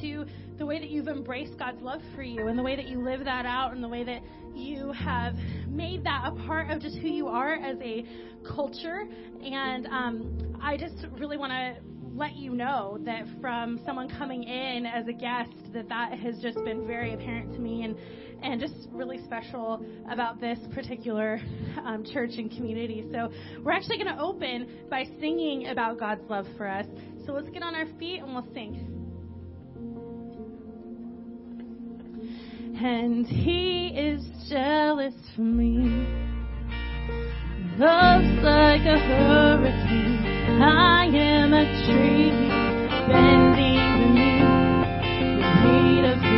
to the way that you've embraced God's love for you and the way that you live that out and the way that you have made that a part of just who you are as a culture. And um, I just really want to let you know that from someone coming in as a guest that that has just been very apparent to me and and just really special about this particular um, church and community. So we're actually going to open by singing about God's love for us. So let's get on our feet and we'll sing. And he is jealous for me. Love's like a hurricane. I am a tree bending beneath the heat of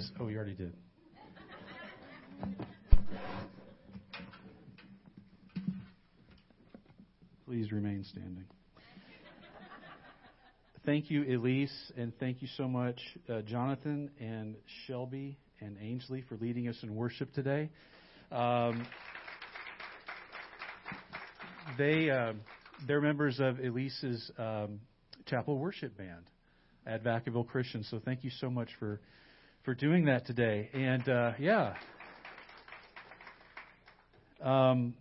a. Oh, you already did. Please remain standing. Thank you, Elise, and thank you so much, uh, Jonathan and Shelby and Ainsley, for leading us in worship today. Um, they uh, they're members of Elise's um, chapel worship band at Vacaville Christian. So thank you so much for for doing that today. And uh, yeah, um,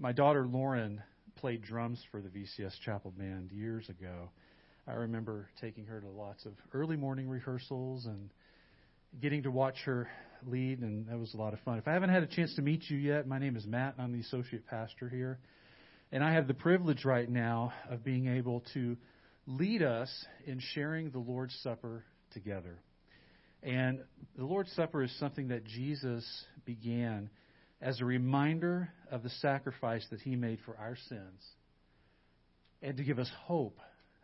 my daughter Lauren played drums for the VCS chapel band years ago. I remember taking her to lots of early morning rehearsals and getting to watch her lead, and that was a lot of fun. If I haven't had a chance to meet you yet, my name is Matt, and I'm the associate pastor here. And I have the privilege right now of being able to lead us in sharing the Lord's Supper together. And the Lord's Supper is something that Jesus began as a reminder of the sacrifice that he made for our sins and to give us hope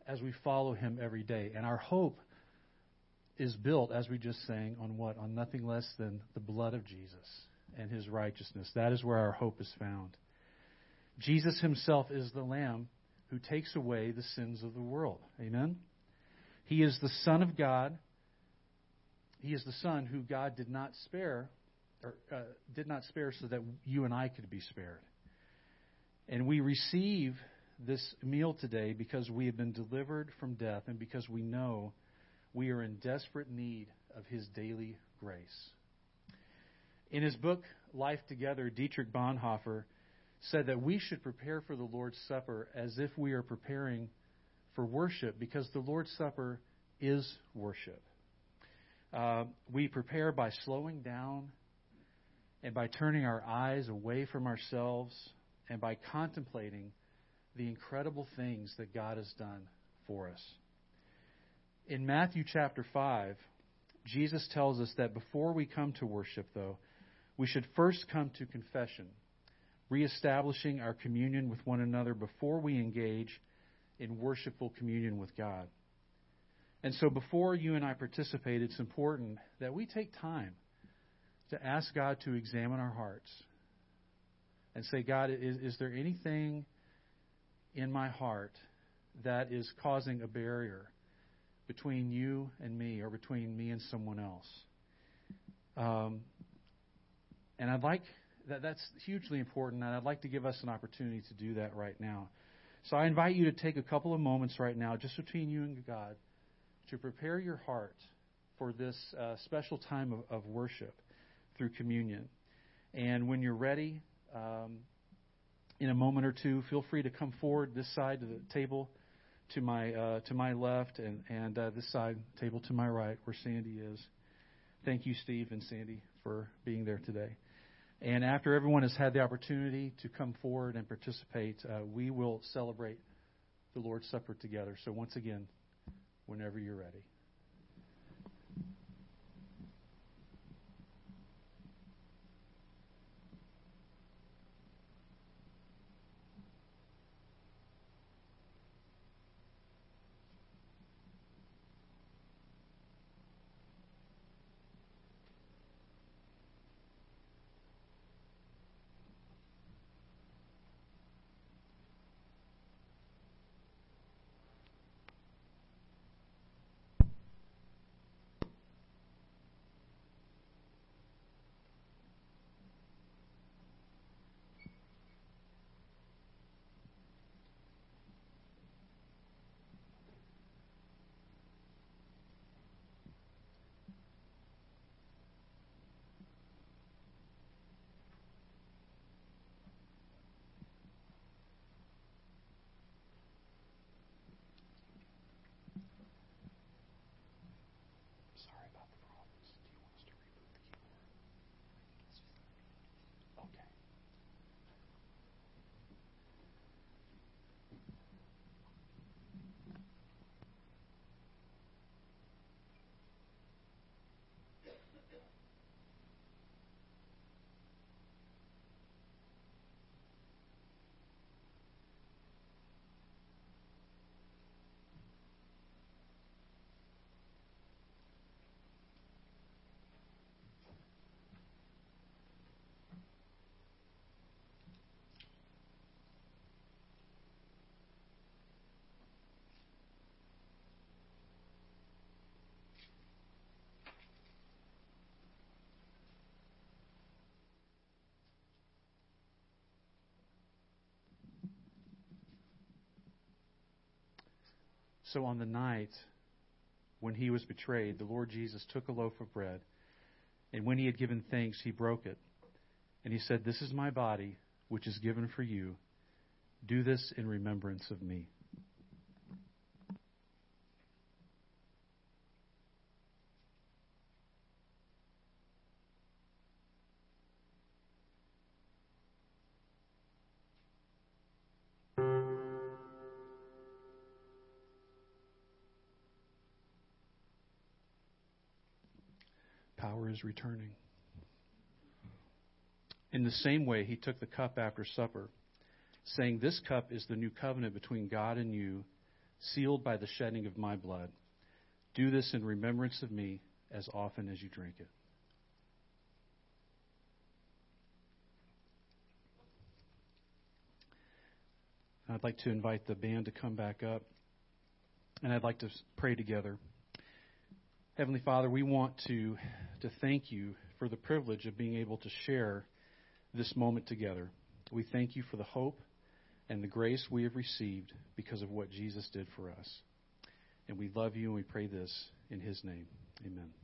as we follow him every day. And our hope is built, as we just sang, on what? On nothing less than the blood of Jesus and his righteousness. That is where our hope is found. Jesus himself is the Lamb who takes away the sins of the world. Amen? He is the Son of God. He is the Son who God did not spare, or uh, did not spare so that you and I could be spared. And we receive this meal today because we have been delivered from death and because we know we are in desperate need of His daily grace. In his book, Life Together, Dietrich Bonhoeffer said that we should prepare for the Lord's Supper as if we are preparing for worship because the Lord's Supper is worship. Uh, we prepare by slowing down and by turning our eyes away from ourselves and by contemplating the incredible things that God has done for us. In Matthew chapter 5, Jesus tells us that before we come to worship, though, we should first come to confession reestablishing our communion with one another before we engage in worshipful communion with God. And so, before you and I participate, it's important that we take time to ask God to examine our hearts and say, God, is, is there anything in my heart that is causing a barrier between you and me or between me and someone else? Um, and I'd like that, that's hugely important, and I'd like to give us an opportunity to do that right now. So I invite you to take a couple of moments right now, just between you and God, to prepare your heart for this uh, special time of, of, worship through communion. And when you're ready, um, in a moment or two, feel free to come forward this side to the table to my uh, to my left, and and uh, this side table to my right, where Sandy is. Thank you, Steve and Sandy, for being there today. And after everyone has had the opportunity to come forward and participate, uh, we will celebrate the Lord's Supper together. So, once again, whenever you're ready. So on the night when he was betrayed, the Lord Jesus took a loaf of bread, and when he had given thanks, he broke it. And he said, This is my body, which is given for you. Do this in remembrance of me. Is returning. In the same way, he took the cup after supper, saying, This cup is the new covenant between God and you, sealed by the shedding of my blood. Do this in remembrance of me as often as you drink it. I'd like to invite the band to come back up, and I'd like to pray together. Heavenly Father, we want to, to thank you for the privilege of being able to share this moment together. We thank you for the hope and the grace we have received because of what Jesus did for us. And we love you and we pray this in his name. Amen.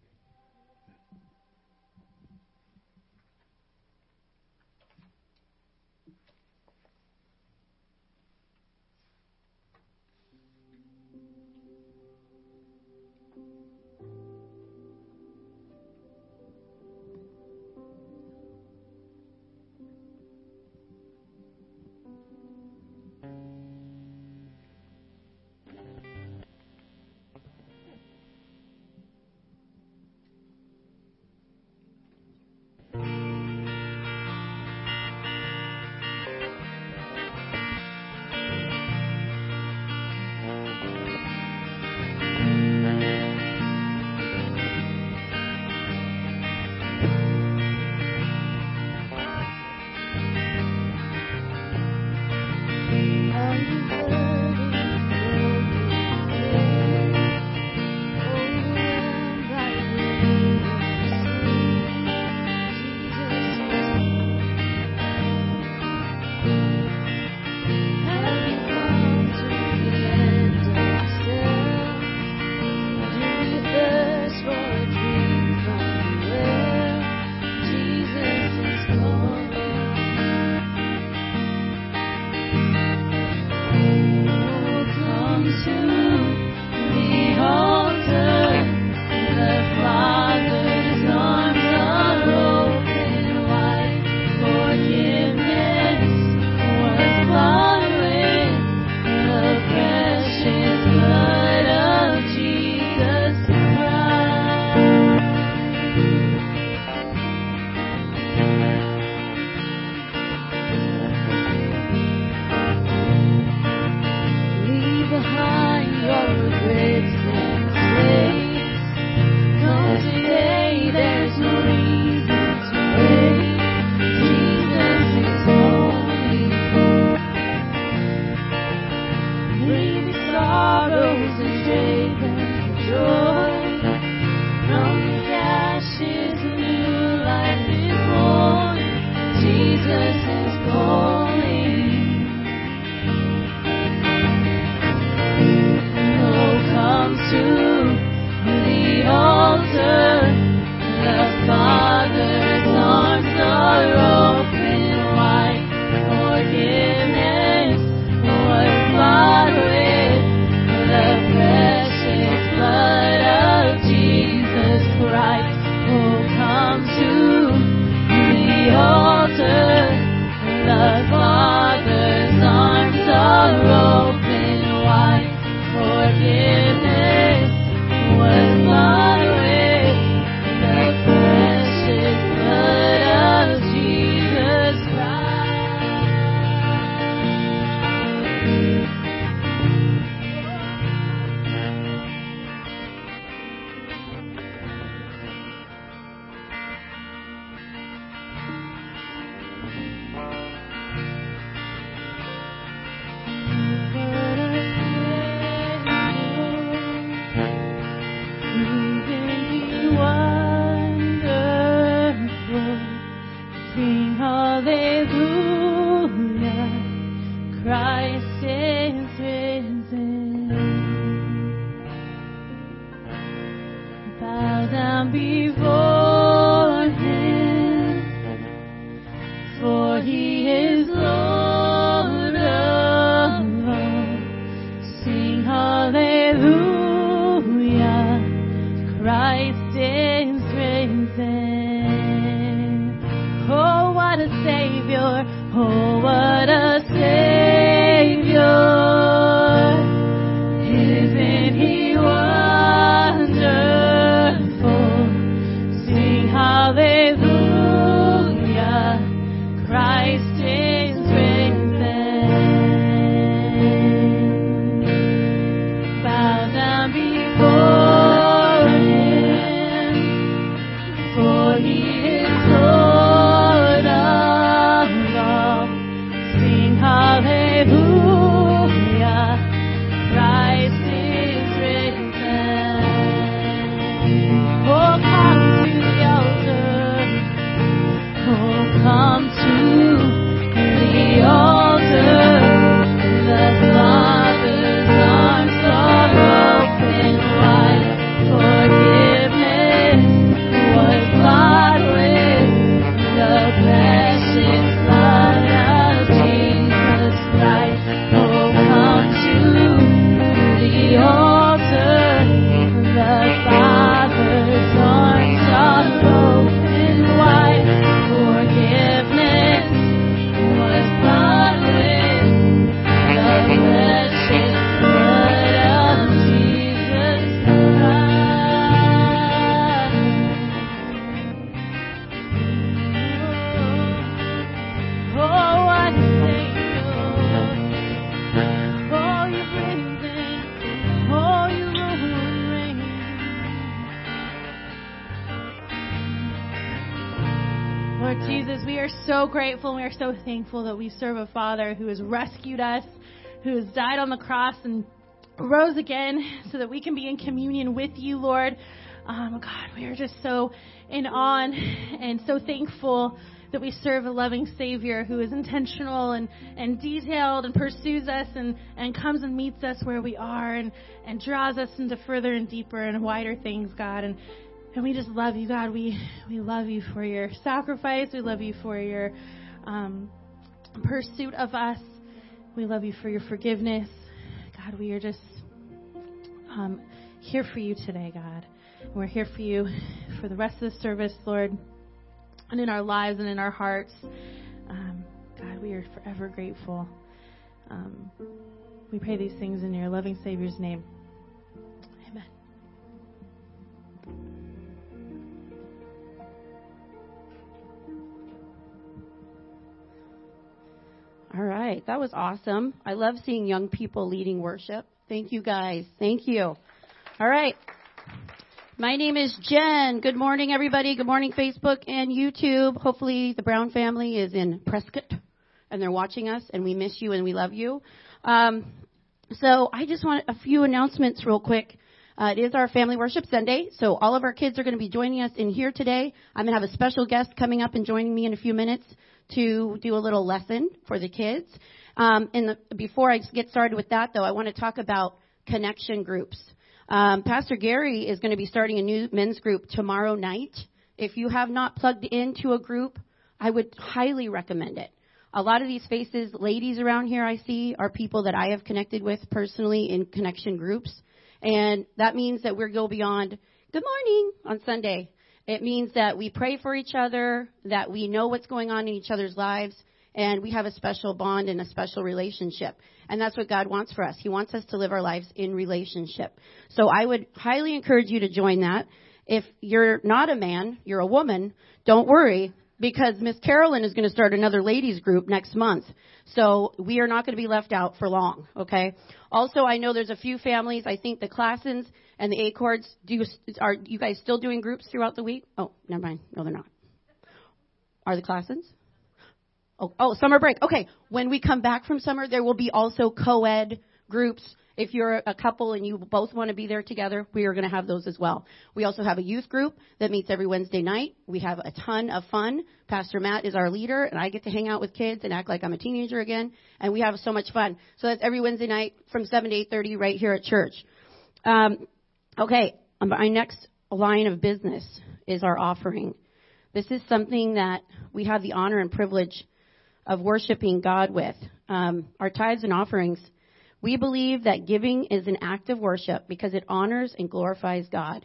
Oh, what a grateful and we are so thankful that we serve a Father who has rescued us, who has died on the cross and rose again so that we can be in communion with you, Lord. Um, God, we are just so in awe and so thankful that we serve a loving Savior who is intentional and, and detailed and pursues us and, and comes and meets us where we are and, and draws us into further and deeper and wider things, God. And, and we just love you, God. We, we love you for your sacrifice. We love you for your um, pursuit of us. We love you for your forgiveness. God, we are just um, here for you today, God. And we're here for you for the rest of the service, Lord and in our lives and in our hearts. Um, God, we are forever grateful. Um, we pray these things in your loving Savior's name. All right, that was awesome. I love seeing young people leading worship. Thank you guys. Thank you. All right. My name is Jen. Good morning, everybody. Good morning, Facebook and YouTube. Hopefully, the Brown family is in Prescott and they're watching us, and we miss you and we love you. Um, so, I just want a few announcements real quick. Uh, it is our family worship Sunday, so all of our kids are going to be joining us in here today. I'm going to have a special guest coming up and joining me in a few minutes to do a little lesson for the kids. Um, and the, before I get started with that, though, I want to talk about connection groups. Um, Pastor Gary is going to be starting a new men's group tomorrow night. If you have not plugged into a group, I would highly recommend it. A lot of these faces, ladies around here I see, are people that I have connected with personally in connection groups. And that means that we go beyond good morning on Sunday. It means that we pray for each other, that we know what's going on in each other's lives, and we have a special bond and a special relationship. And that's what God wants for us. He wants us to live our lives in relationship. So I would highly encourage you to join that. If you're not a man, you're a woman, don't worry because Miss Carolyn is going to start another ladies group next month. So we are not going to be left out for long, okay? Also, I know there's a few families, I think the Classens and the Acords, do, you, are you guys still doing groups throughout the week? Oh, never mind. No, they're not. Are the classes? Oh, oh, summer break. Okay. When we come back from summer, there will be also co-ed groups. If you're a couple and you both want to be there together, we are going to have those as well. We also have a youth group that meets every Wednesday night. We have a ton of fun. Pastor Matt is our leader, and I get to hang out with kids and act like I'm a teenager again, and we have so much fun. So that's every Wednesday night from 7 to 8.30 right here at church. Um, okay, my next line of business is our offering. This is something that we have the honor and privilege of worshiping God with. Um, our tithes and offerings, we believe that giving is an act of worship because it honors and glorifies God.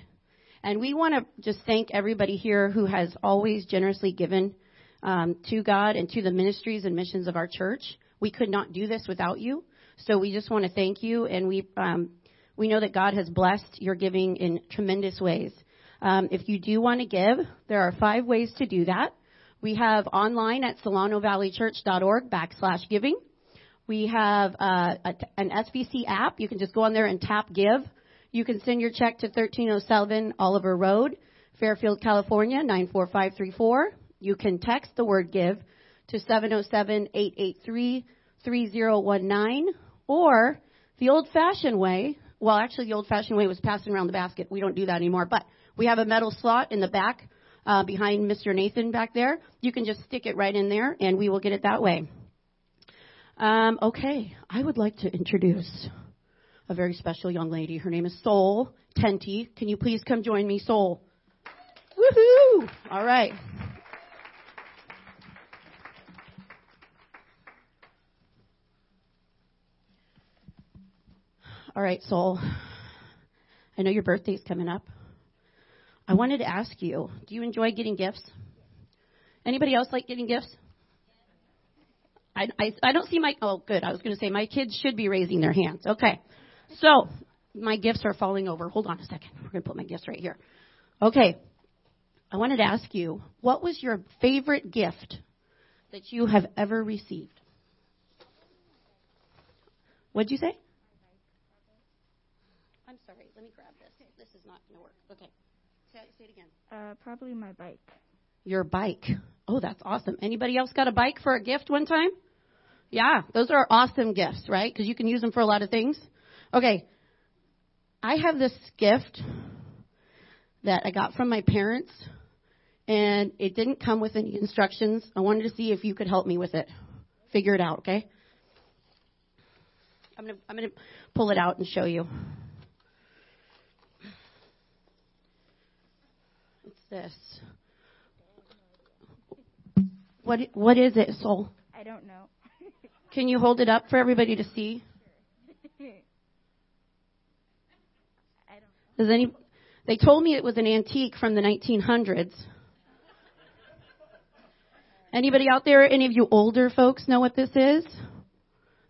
And we want to just thank everybody here who has always generously given um, to God and to the ministries and missions of our church. We could not do this without you. So we just want to thank you, and we um, we know that God has blessed your giving in tremendous ways. Um, if you do want to give, there are five ways to do that. We have online at SolanoValleyChurch.org backslash giving. We have uh, a, an SBC app. You can just go on there and tap give. You can send your check to 1307 Oliver Road, Fairfield, California, 94534. You can text the word give to 707-883-3019 or the old fashioned way. Well, actually the old fashioned way was passing around the basket. We don't do that anymore, but we have a metal slot in the back uh, behind Mr. Nathan back there. You can just stick it right in there, and we will get it that way. Um, okay, I would like to introduce a very special young lady. Her name is Soul Tenty. Can you please come join me, Soul? Woohoo! All right. All right, Soul. I know your birthday's coming up. I wanted to ask you, do you enjoy getting gifts? Anybody else like getting gifts? I, I, I don't see my, oh, good. I was going to say my kids should be raising their hands. Okay. So, my gifts are falling over. Hold on a second. We're going to put my gifts right here. Okay. I wanted to ask you, what was your favorite gift that you have ever received? What'd you say? Let me grab this. This is not going to work. Okay. Say, say it again. Uh, probably my bike. your bike. Oh, that's awesome. Anybody else got a bike for a gift one time? Yeah, those are awesome gifts, right? Because you can use them for a lot of things. Okay, I have this gift that I got from my parents, and it didn't come with any instructions. I wanted to see if you could help me with it. Figure it out, okay? I'm gonna I'm gonna pull it out and show you. It's this. What what is it, Soul? I don't know. Can you hold it up for everybody to see? I don't. Does any? They told me it was an antique from the 1900s. Anybody out there? Any of you older folks know what this is?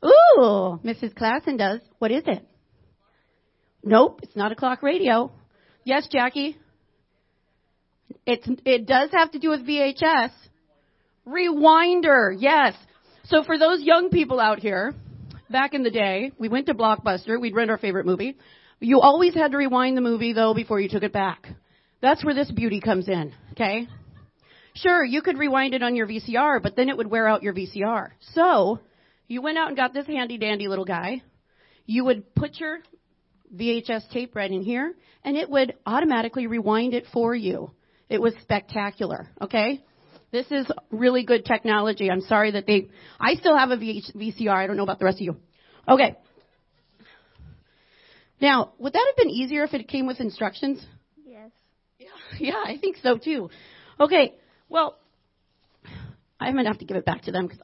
Ooh, Mrs. Klassen does. What is it? Nope, it's not a clock radio. Yes, Jackie. It's it does have to do with VHS. Rewinder, yes. So for those young people out here, back in the day, we went to Blockbuster, we'd rent our favorite movie. You always had to rewind the movie though before you took it back. That's where this beauty comes in, okay? Sure, you could rewind it on your VCR, but then it would wear out your VCR. So, you went out and got this handy dandy little guy. You would put your VHS tape right in here, and it would automatically rewind it for you. It was spectacular, okay? This is really good technology. I'm sorry that they, I still have a VCR. I don't know about the rest of you. Okay. Now, would that have been easier if it came with instructions? Yes. Yeah, yeah, I think so too. Okay, well, I'm gonna have to give it back to them because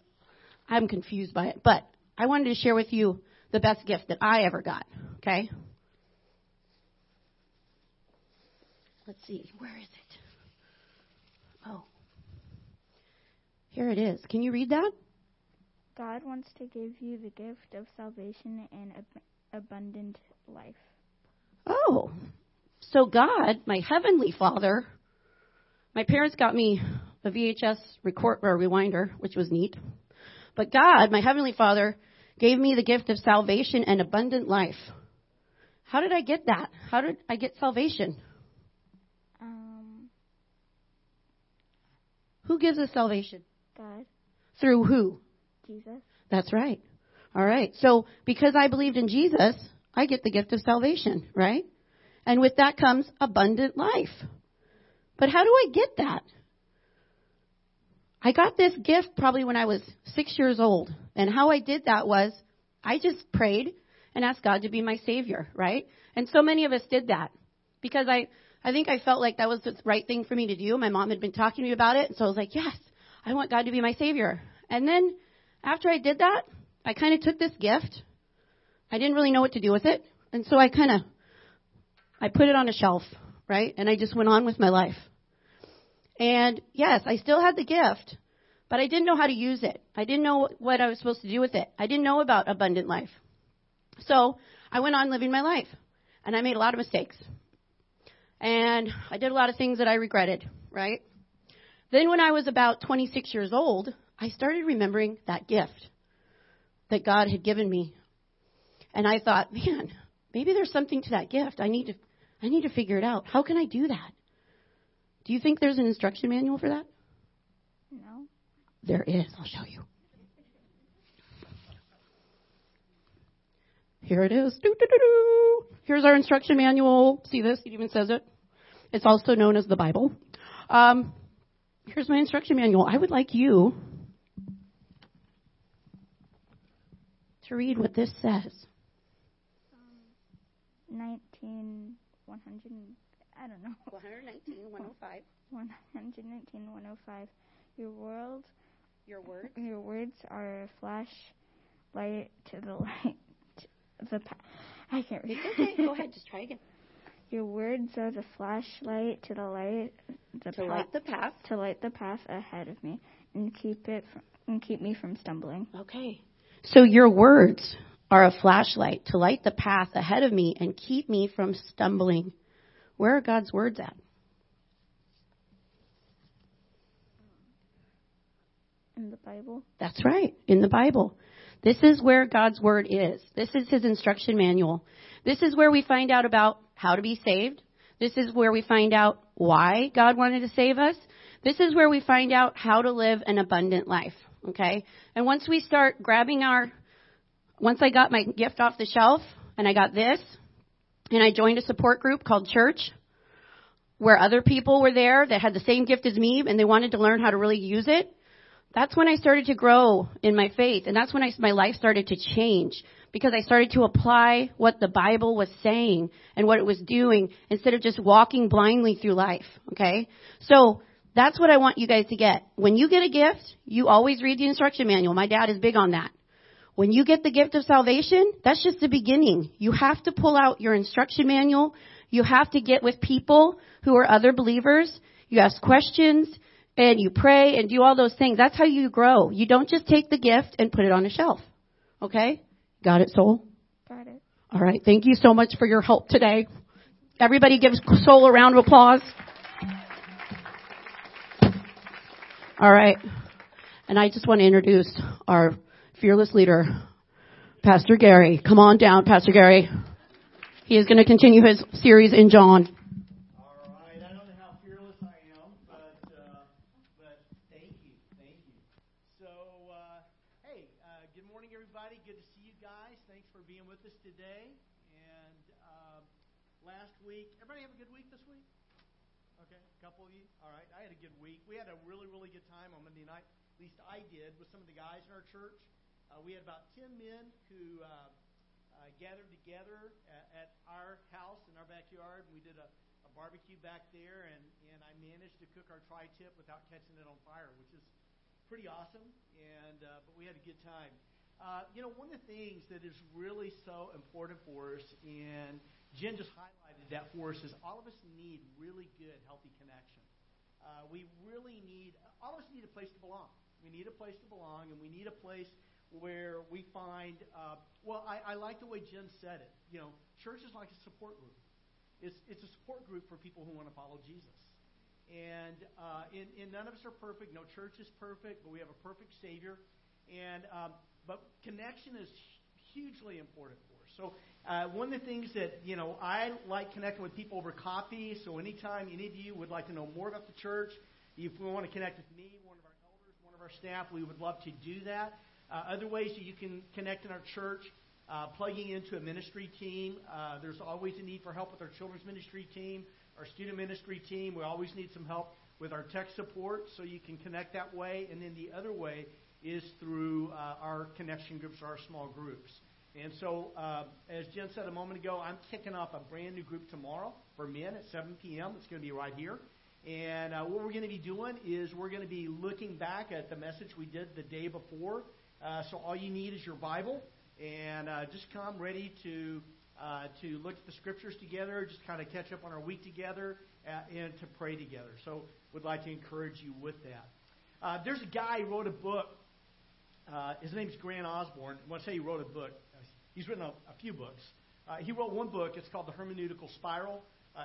I'm confused by it. But I wanted to share with you the best gift that I ever got. Okay. Let's see, where is it? Oh, here it is. Can you read that? God wants to give you the gift of salvation and ab- abundant life. Oh, so God, my heavenly Father, my parents got me a VHS record or rewinder, which was neat. But God, my heavenly Father, gave me the gift of salvation and abundant life. How did I get that? How did I get salvation? Um, Who gives us salvation? God, Through who? Jesus. That's right. All right. So because I believed in Jesus, I get the gift of salvation, right? And with that comes abundant life. But how do I get that? I got this gift probably when I was six years old. And how I did that was I just prayed and asked God to be my savior, right? And so many of us did that because I, I think I felt like that was the right thing for me to do. My mom had been talking to me about it. And so I was like, yes, I want God to be my savior. And then after I did that, I kind of took this gift. I didn't really know what to do with it. And so I kind of, I put it on a shelf, right? And I just went on with my life. And yes, I still had the gift, but I didn't know how to use it. I didn't know what I was supposed to do with it. I didn't know about abundant life. So I went on living my life and I made a lot of mistakes. And I did a lot of things that I regretted, right? Then when I was about 26 years old, I started remembering that gift that God had given me. And I thought, man, maybe there's something to that gift. I need to I need to figure it out. How can I do that? Do you think there's an instruction manual for that? No. There is. I'll show you. Here it is. Doo-doo-doo-doo. Here's our instruction manual. See this? It even says it. It's also known as the Bible. Um, here's my instruction manual. I would like you to read what this says. 19, 100, I don't know. 119, 105. 119, 105. Your world, Your word. your words are a flash light to the light, the pa- I can't read. It's okay. Go ahead. Just try again. Your words are the flashlight to the light, the To pa- light the path. to light the path ahead of me and keep it from, and keep me from stumbling. Okay. So your words are a flashlight to light the path ahead of me and keep me from stumbling. Where are God's words at? In the Bible, That's right, in the Bible. This is where God's Word is. This is His instruction manual. This is where we find out about how to be saved. This is where we find out why God wanted to save us. This is where we find out how to live an abundant life. Okay? And once we start grabbing our, once I got my gift off the shelf and I got this, and I joined a support group called Church, where other people were there that had the same gift as me and they wanted to learn how to really use it. That's when I started to grow in my faith and that's when I, my life started to change because I started to apply what the Bible was saying and what it was doing instead of just walking blindly through life. Okay? So, that's what I want you guys to get. When you get a gift, you always read the instruction manual. My dad is big on that. When you get the gift of salvation, that's just the beginning. You have to pull out your instruction manual. You have to get with people who are other believers. You ask questions and you pray and do all those things. That's how you grow. You don't just take the gift and put it on a shelf. Okay? Got it, Soul? Got it. All right. Thank you so much for your help today. Everybody gives Soul a round of applause. All right. And I just want to introduce our fearless leader, Pastor Gary. Come on down, Pastor Gary. He is going to continue his series in John. All right. I don't know how fearless I am, but uh, but thank you, thank you. So uh, hey, uh, good morning, everybody. Good to see you guys. Thanks for being with us today. And uh, last week, everybody have a good week this week? Okay, a couple of you. All right, I had a good week. We had a really, really good time on Monday night. At least I did with some of the guys in our church. Uh, we had about ten men who. Uh, uh, gathered together at, at our house in our backyard. We did a, a barbecue back there, and, and I managed to cook our tri-tip without catching it on fire, which is pretty awesome. And uh, but we had a good time. Uh, you know, one of the things that is really so important for us, and Jen just highlighted that for us, is all of us need really good, healthy connection. Uh, we really need, all of us need a place to belong. We need a place to belong, and we need a place where we find, uh, well, I, I like the way Jen said it. You know, church is like a support group. It's, it's a support group for people who want to follow Jesus. And, uh, and, and none of us are perfect. No church is perfect, but we have a perfect Savior. And um, but connection is hugely important for us. So uh, one of the things that you know I like connecting with people over coffee. So anytime any of you would like to know more about the church, if we want to connect with me, of our staff, we would love to do that. Uh, other ways that you can connect in our church, uh, plugging into a ministry team. Uh, there's always a need for help with our children's ministry team, our student ministry team. We always need some help with our tech support, so you can connect that way. And then the other way is through uh, our connection groups our small groups. And so, uh, as Jen said a moment ago, I'm kicking off a brand new group tomorrow for men at 7 p.m. It's going to be right here. And uh, what we're going to be doing is we're going to be looking back at the message we did the day before uh, so all you need is your Bible, and uh, just come ready to uh, to look at the scriptures together, just kind of catch up on our week together, uh, and to pray together. So would like to encourage you with that. Uh, there's a guy who wrote a book. His name's Grant Osborne. I say he wrote a book, he's written a, a few books. He wrote one book. It's called The Hermeneutical Spiral,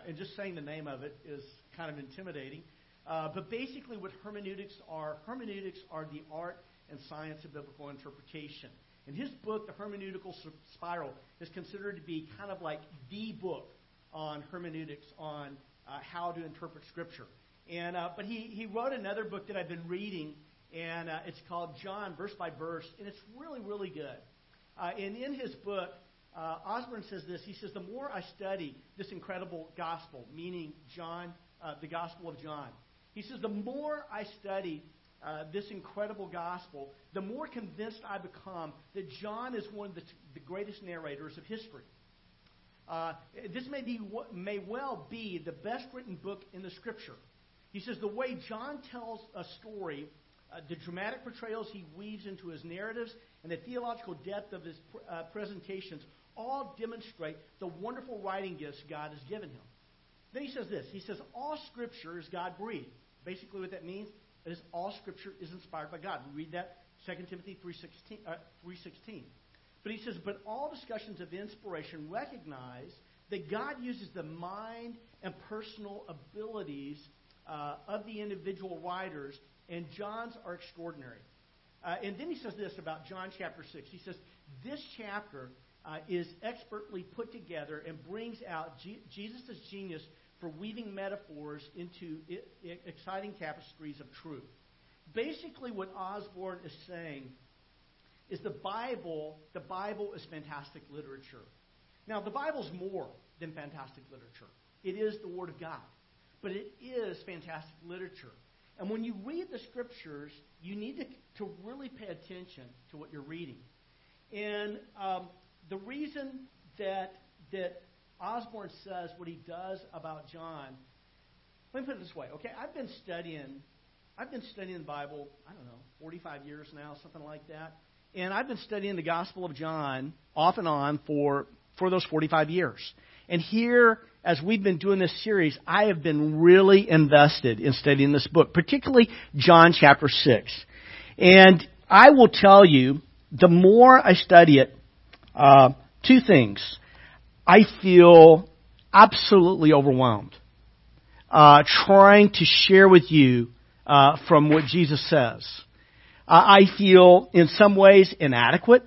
and just saying the name of it is kind of intimidating. Uh, but basically, what hermeneutics are, hermeneutics are the art and Science of Biblical Interpretation. And his book, The Hermeneutical Spiral, is considered to be kind of like the book on hermeneutics, on uh, how to interpret Scripture. And uh, but he he wrote another book that I've been reading, and uh, it's called John Verse by Verse, and it's really really good. Uh, and in his book, uh, Osborne says this. He says the more I study this incredible gospel, meaning John, uh, the Gospel of John, he says the more I study uh, this incredible gospel, the more convinced I become that John is one of the, t- the greatest narrators of history. Uh, this may, be, may well be the best written book in the Scripture. He says the way John tells a story, uh, the dramatic portrayals he weaves into his narratives, and the theological depth of his pr- uh, presentations all demonstrate the wonderful writing gifts God has given him. Then he says this. He says, All Scripture is God breathed. Basically, what that means is all Scripture is inspired by God. We read that 2 Timothy 3.16. Uh, 3.16. But he says, but all discussions of inspiration recognize that God uses the mind and personal abilities uh, of the individual writers, and John's are extraordinary. Uh, and then he says this about John chapter 6. He says, This chapter uh, is expertly put together and brings out G- Jesus' genius for weaving metaphors into exciting tapestries of truth. Basically, what Osborne is saying is the Bible, the Bible is fantastic literature. Now, the Bible's more than fantastic literature. It is the Word of God. But it is fantastic literature. And when you read the scriptures, you need to, to really pay attention to what you're reading. And um, the reason that, that Osborne says what he does about John, let me put it this way, okay? I've been studying, I've been studying the Bible, I don't know, 45 years now, something like that. And I've been studying the Gospel of John off and on for, for those 45 years. And here, as we've been doing this series, I have been really invested in studying this book, particularly John chapter 6. And I will tell you, the more I study it, uh, two things. I feel absolutely overwhelmed uh, trying to share with you uh, from what Jesus says. Uh, I feel in some ways inadequate.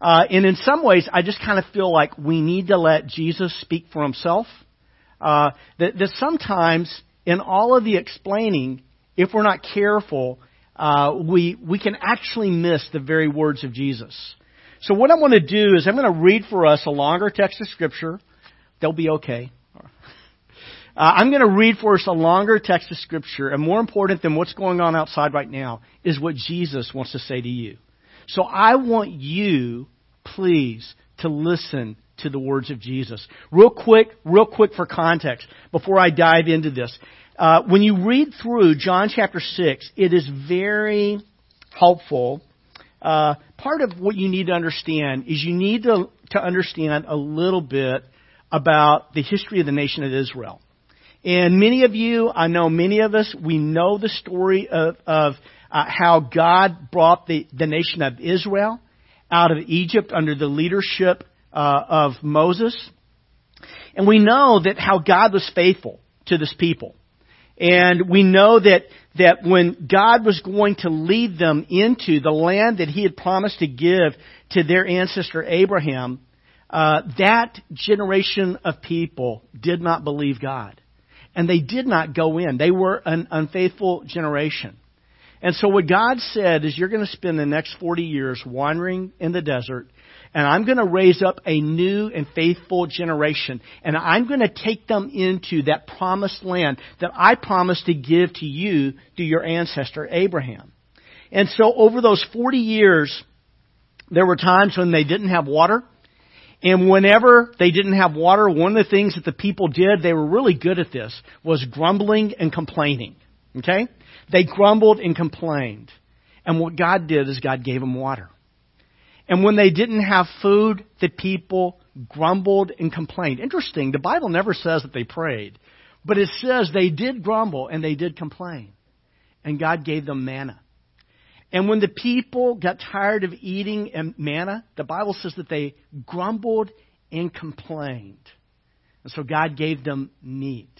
Uh, and in some ways, I just kind of feel like we need to let Jesus speak for himself. Uh, that, that sometimes in all of the explaining, if we're not careful, uh, we, we can actually miss the very words of Jesus. So what I'm going to do is I'm going to read for us a longer text of Scripture. They'll be okay. Uh, I'm going to read for us a longer text of Scripture, and more important than what's going on outside right now is what Jesus wants to say to you. So I want you, please, to listen to the words of Jesus. Real quick, real quick for context, before I dive into this. Uh, when you read through John chapter 6, it is very helpful. Uh, part of what you need to understand is you need to, to understand a little bit about the history of the nation of Israel. And many of you, I know many of us, we know the story of, of uh, how God brought the, the nation of Israel out of Egypt under the leadership uh, of Moses. And we know that how God was faithful to this people. And we know that, that when God was going to lead them into the land that He had promised to give to their ancestor Abraham, uh, that generation of people did not believe God and they did not go in. They were an unfaithful generation. And so what God said is you're going to spend the next 40 years wandering in the desert and I'm going to raise up a new and faithful generation and I'm going to take them into that promised land that I promised to give to you through your ancestor Abraham. And so over those 40 years, there were times when they didn't have water. And whenever they didn't have water, one of the things that the people did, they were really good at this, was grumbling and complaining. Okay? They grumbled and complained. And what God did is God gave them water. And when they didn't have food, the people grumbled and complained. Interesting, the Bible never says that they prayed, but it says they did grumble and they did complain. And God gave them manna. And when the people got tired of eating manna, the Bible says that they grumbled and complained. And so God gave them meat.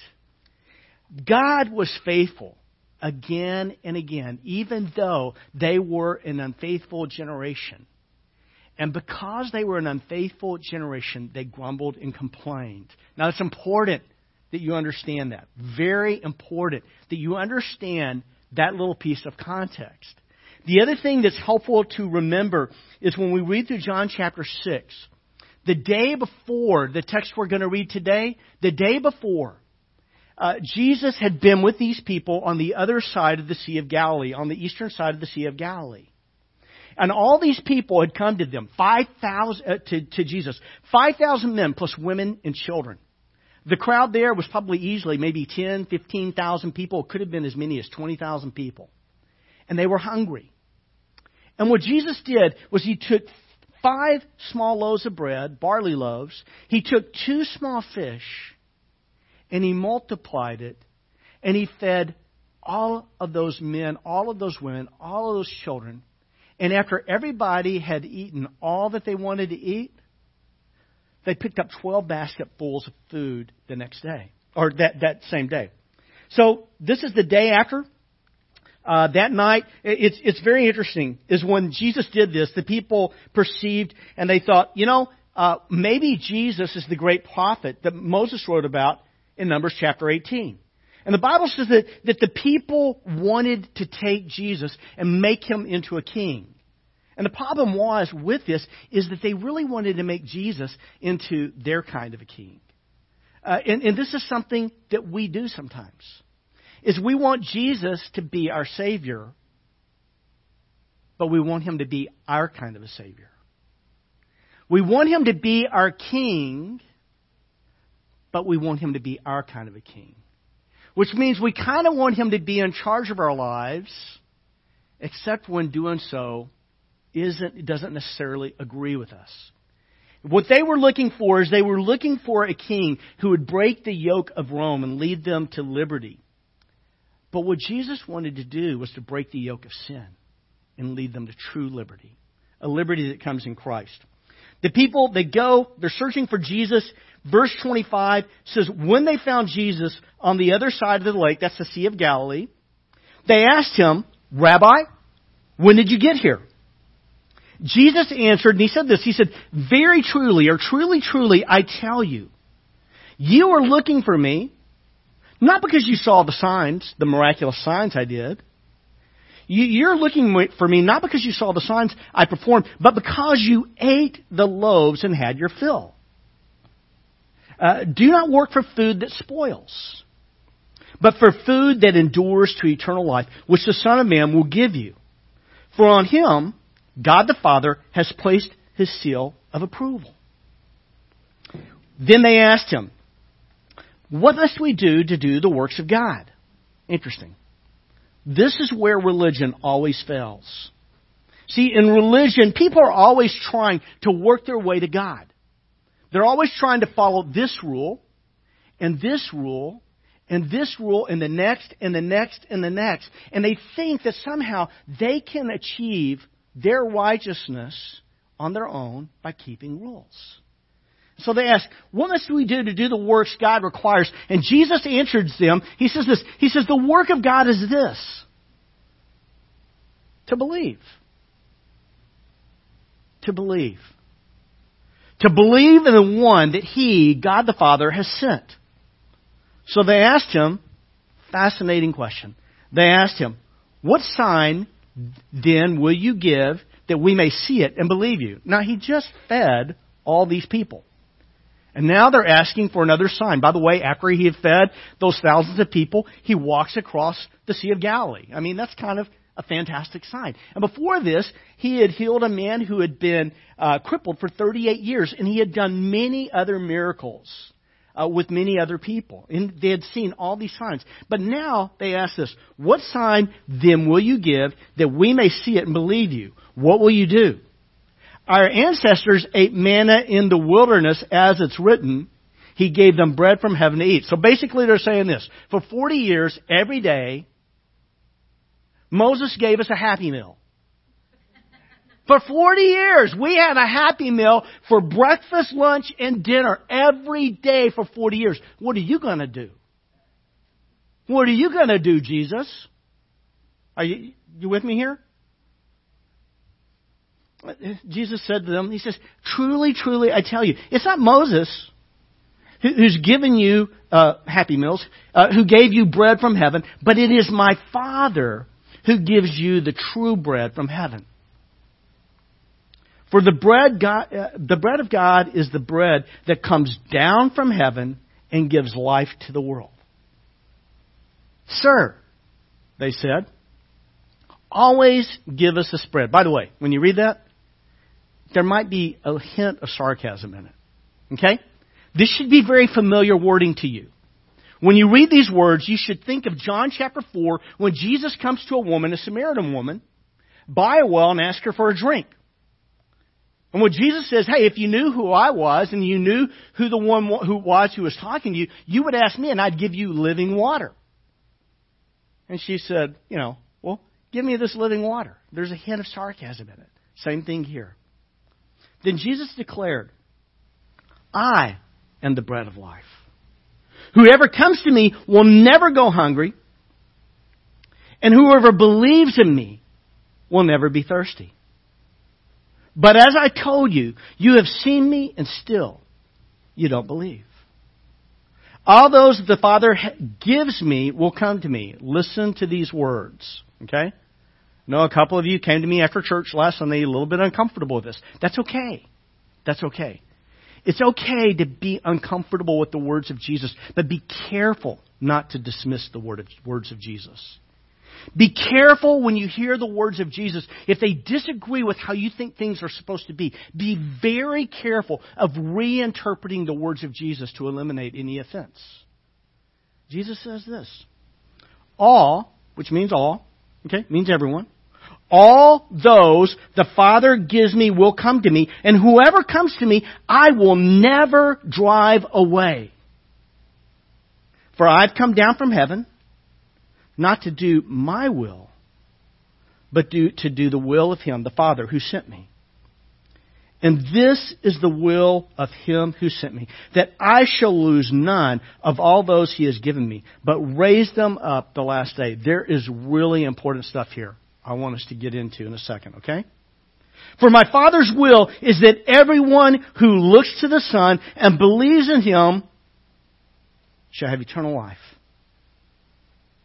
God was faithful again and again, even though they were an unfaithful generation. And because they were an unfaithful generation, they grumbled and complained. Now, it's important that you understand that. Very important that you understand that little piece of context. The other thing that's helpful to remember is when we read through John chapter 6, the day before the text we're going to read today, the day before, uh, Jesus had been with these people on the other side of the Sea of Galilee, on the eastern side of the Sea of Galilee. And all these people had come to them, 5,000, uh, to, to Jesus. 5,000 men plus women and children. The crowd there was probably easily maybe 10, 15,000 people. It could have been as many as 20,000 people. And they were hungry. And what Jesus did was he took five small loaves of bread, barley loaves. He took two small fish and he multiplied it and he fed all of those men, all of those women, all of those children. And after everybody had eaten all that they wanted to eat, they picked up 12 basketfuls of food the next day, or that, that same day. So this is the day after uh, that night, it's, it's very interesting, is when Jesus did this, the people perceived and they thought, you know, uh, maybe Jesus is the great prophet that Moses wrote about, in Numbers chapter 18. And the Bible says that, that the people wanted to take Jesus and make him into a king. And the problem was with this is that they really wanted to make Jesus into their kind of a king. Uh, and, and this is something that we do sometimes. Is we want Jesus to be our Savior, but we want him to be our kind of a Savior. We want him to be our King, but we want him to be our kind of a King. Which means we kind of want him to be in charge of our lives, except when doing so isn't, doesn't necessarily agree with us. What they were looking for is they were looking for a king who would break the yoke of Rome and lead them to liberty. But what Jesus wanted to do was to break the yoke of sin and lead them to true liberty, a liberty that comes in Christ. The people, they go, they're searching for Jesus. Verse 25 says, when they found Jesus on the other side of the lake, that's the Sea of Galilee, they asked him, Rabbi, when did you get here? Jesus answered, and he said this, he said, Very truly, or truly, truly, I tell you, you are looking for me, not because you saw the signs, the miraculous signs I did. You're looking for me not because you saw the signs I performed, but because you ate the loaves and had your fill. Uh, do not work for food that spoils, but for food that endures to eternal life, which the Son of Man will give you. For on him God the Father has placed his seal of approval. Then they asked him, What must we do to do the works of God? Interesting. This is where religion always fails. See, in religion, people are always trying to work their way to God. They're always trying to follow this rule, and this rule, and this rule, and the next, and the next, and the next. And they think that somehow they can achieve their righteousness on their own by keeping rules. So they ask, what must we do to do the works God requires? And Jesus answers them. He says this. He says, the work of God is this. To believe. To believe. To believe in the one that He, God the Father, has sent. So they asked him, fascinating question. They asked him, what sign then will you give that we may see it and believe you? Now, he just fed all these people. And now they're asking for another sign. By the way, after he had fed those thousands of people, he walks across the Sea of Galilee. I mean, that's kind of a fantastic sign. And before this, he had healed a man who had been uh, crippled for 38 years, and he had done many other miracles uh, with many other people. And they had seen all these signs. But now they ask this, what sign then will you give that we may see it and believe you? What will you do? Our ancestors ate manna in the wilderness as it's written. He gave them bread from heaven to eat. So basically they're saying this. For 40 years, every day, Moses gave us a happy meal. For 40 years, we had a happy meal for breakfast, lunch, and dinner every day for 40 years. What are you going to do? What are you going to do, Jesus? Are you, you with me here? Jesus said to them, He says, Truly, truly, I tell you, it's not Moses who's given you uh, happy meals, uh, who gave you bread from heaven, but it is my Father who gives you the true bread from heaven. For the bread, God, uh, the bread of God is the bread that comes down from heaven and gives life to the world. Sir, they said, always give us a spread. By the way, when you read that, there might be a hint of sarcasm in it. Okay? This should be very familiar wording to you. When you read these words, you should think of John chapter 4 when Jesus comes to a woman, a Samaritan woman, by a well and asks her for a drink. And when Jesus says, hey, if you knew who I was and you knew who the one who was who was talking to you, you would ask me and I'd give you living water. And she said, you know, well, give me this living water. There's a hint of sarcasm in it. Same thing here. Then Jesus declared, I am the bread of life. Whoever comes to me will never go hungry, and whoever believes in me will never be thirsty. But as I told you, you have seen me and still you don't believe. All those the Father gives me will come to me. Listen to these words. Okay? Know a couple of you came to me after church last Sunday a little bit uncomfortable with this. That's okay. That's okay. It's okay to be uncomfortable with the words of Jesus, but be careful not to dismiss the word of, words of Jesus. Be careful when you hear the words of Jesus. If they disagree with how you think things are supposed to be, be very careful of reinterpreting the words of Jesus to eliminate any offense. Jesus says this All, which means all, okay, means everyone. All those the Father gives me will come to me, and whoever comes to me, I will never drive away. For I've come down from heaven not to do my will, but do, to do the will of Him, the Father, who sent me. And this is the will of Him who sent me, that I shall lose none of all those He has given me, but raise them up the last day. There is really important stuff here I want us to get into in a second, okay? For my Father's will is that everyone who looks to the Son and believes in Him shall have eternal life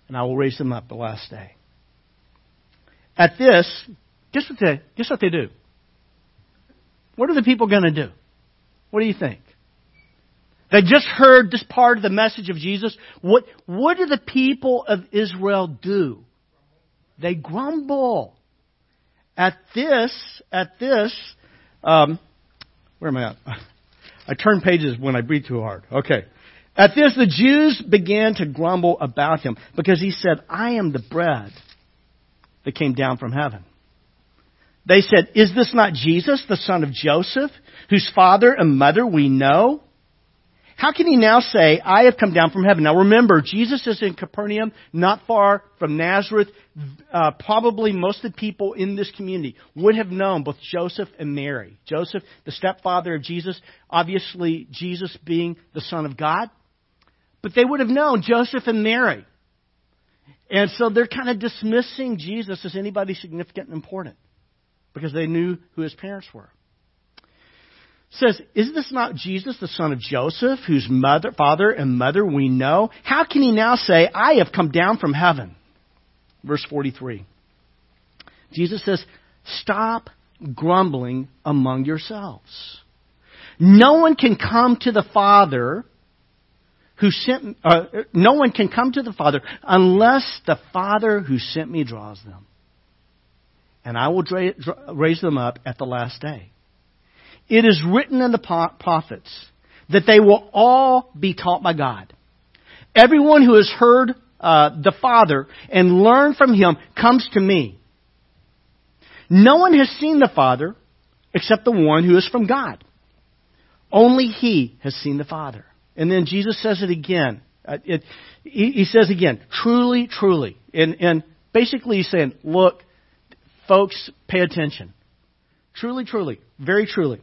and I will raise them up the last day. At this, guess what they, guess what they do? What are the people going to do? What do you think? They just heard this part of the message of Jesus. What, what do the people of Israel do? They grumble. At this, at this, um, where am I at? I turn pages when I breathe too hard. Okay. At this, the Jews began to grumble about him because he said, I am the bread that came down from heaven. They said, Is this not Jesus, the son of Joseph, whose father and mother we know? How can he now say, I have come down from heaven? Now remember, Jesus is in Capernaum, not far from Nazareth. Uh, probably most of the people in this community would have known both Joseph and Mary. Joseph, the stepfather of Jesus, obviously Jesus being the Son of God. But they would have known Joseph and Mary. And so they're kind of dismissing Jesus as anybody significant and important because they knew who his parents were. Says, Is this not Jesus, the son of Joseph, whose mother, father and mother we know? How can he now say, I have come down from heaven? Verse 43. Jesus says, Stop grumbling among yourselves. No one can come to the Father who sent, uh, no one can come to the Father unless the Father who sent me draws them. And I will raise them up at the last day. It is written in the prophets that they will all be taught by God. Everyone who has heard uh, the Father and learned from Him comes to me. No one has seen the Father except the one who is from God. Only He has seen the Father. And then Jesus says it again. Uh, it, he, he, says again, truly, truly. And, and basically he's saying, look, folks, pay attention. Truly, truly, very truly.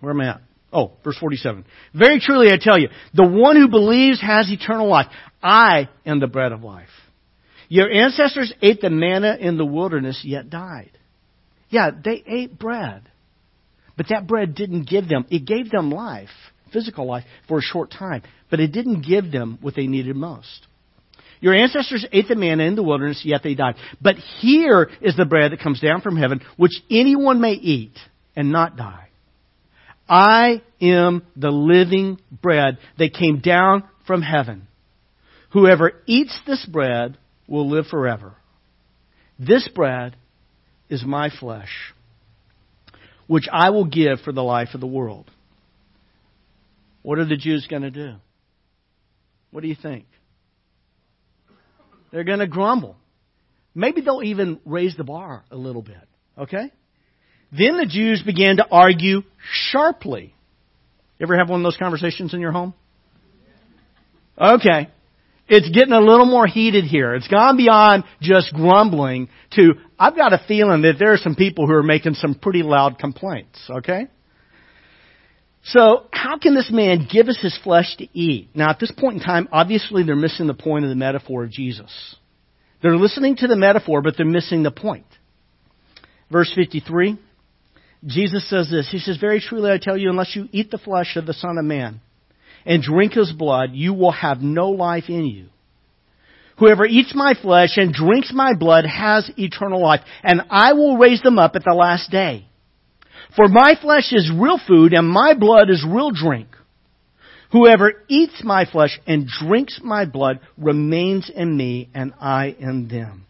Where am I at? Oh, verse 47. Very truly I tell you, the one who believes has eternal life. I am the bread of life. Your ancestors ate the manna in the wilderness, yet died. Yeah, they ate bread. But that bread didn't give them, it gave them life physical life for a short time, but it didn't give them what they needed most. Your ancestors ate the manna in the wilderness, yet they died. But here is the bread that comes down from heaven, which anyone may eat and not die. I am the living bread that came down from heaven. Whoever eats this bread will live forever. This bread is my flesh, which I will give for the life of the world. What are the Jews going to do? What do you think? They're going to grumble. Maybe they'll even raise the bar a little bit. Okay? Then the Jews began to argue sharply. You ever have one of those conversations in your home? Okay. It's getting a little more heated here. It's gone beyond just grumbling to, I've got a feeling that there are some people who are making some pretty loud complaints. Okay? So, how can this man give us his flesh to eat? Now, at this point in time, obviously they're missing the point of the metaphor of Jesus. They're listening to the metaphor, but they're missing the point. Verse 53, Jesus says this. He says, Very truly I tell you, unless you eat the flesh of the Son of Man and drink his blood, you will have no life in you. Whoever eats my flesh and drinks my blood has eternal life, and I will raise them up at the last day. For my flesh is real food and my blood is real drink. Whoever eats my flesh and drinks my blood remains in me and I in them.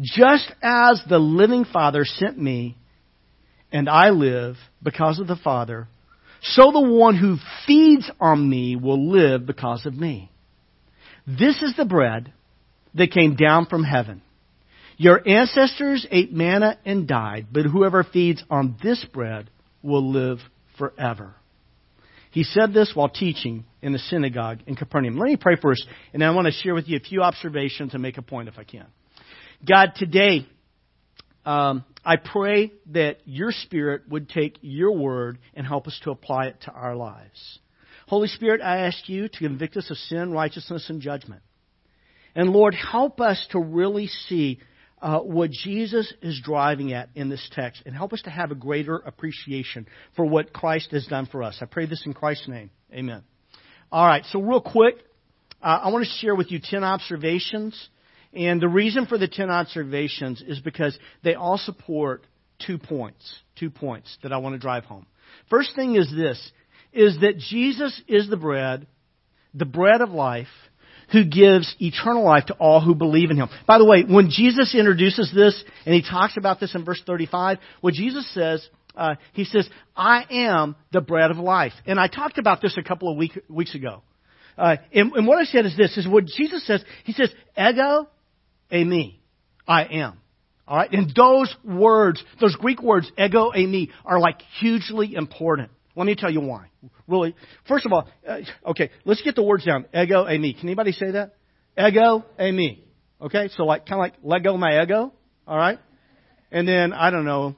Just as the living Father sent me and I live because of the Father, so the one who feeds on me will live because of me. This is the bread that came down from heaven. Your ancestors ate manna and died, but whoever feeds on this bread will live forever. He said this while teaching in the synagogue in Capernaum. Let me pray us, and I want to share with you a few observations and make a point if I can. God, today, um, I pray that your Spirit would take your word and help us to apply it to our lives. Holy Spirit, I ask you to convict us of sin, righteousness, and judgment. And Lord, help us to really see uh, what Jesus is driving at in this text and help us to have a greater appreciation for what Christ has done for us. I pray this in Christ's name. Amen. All right, so real quick, uh, I want to share with you 10 observations. And the reason for the 10 observations is because they all support two points. Two points that I want to drive home. First thing is this is that Jesus is the bread, the bread of life, who gives eternal life to all who believe in him. By the way, when Jesus introduces this, and he talks about this in verse 35, what Jesus says, uh, he says, I am the bread of life. And I talked about this a couple of week, weeks ago. Uh, and, and, what I said is this, is what Jesus says, he says, ego, eimi, I am. Alright? And those words, those Greek words, ego, eimi, are like hugely important. Let me tell you why. Really, first of all, uh, okay, let's get the words down. Ego, eimi. Can anybody say that? Ego, eimi. Okay, so like kind of like let go my ego. All right, and then I don't know,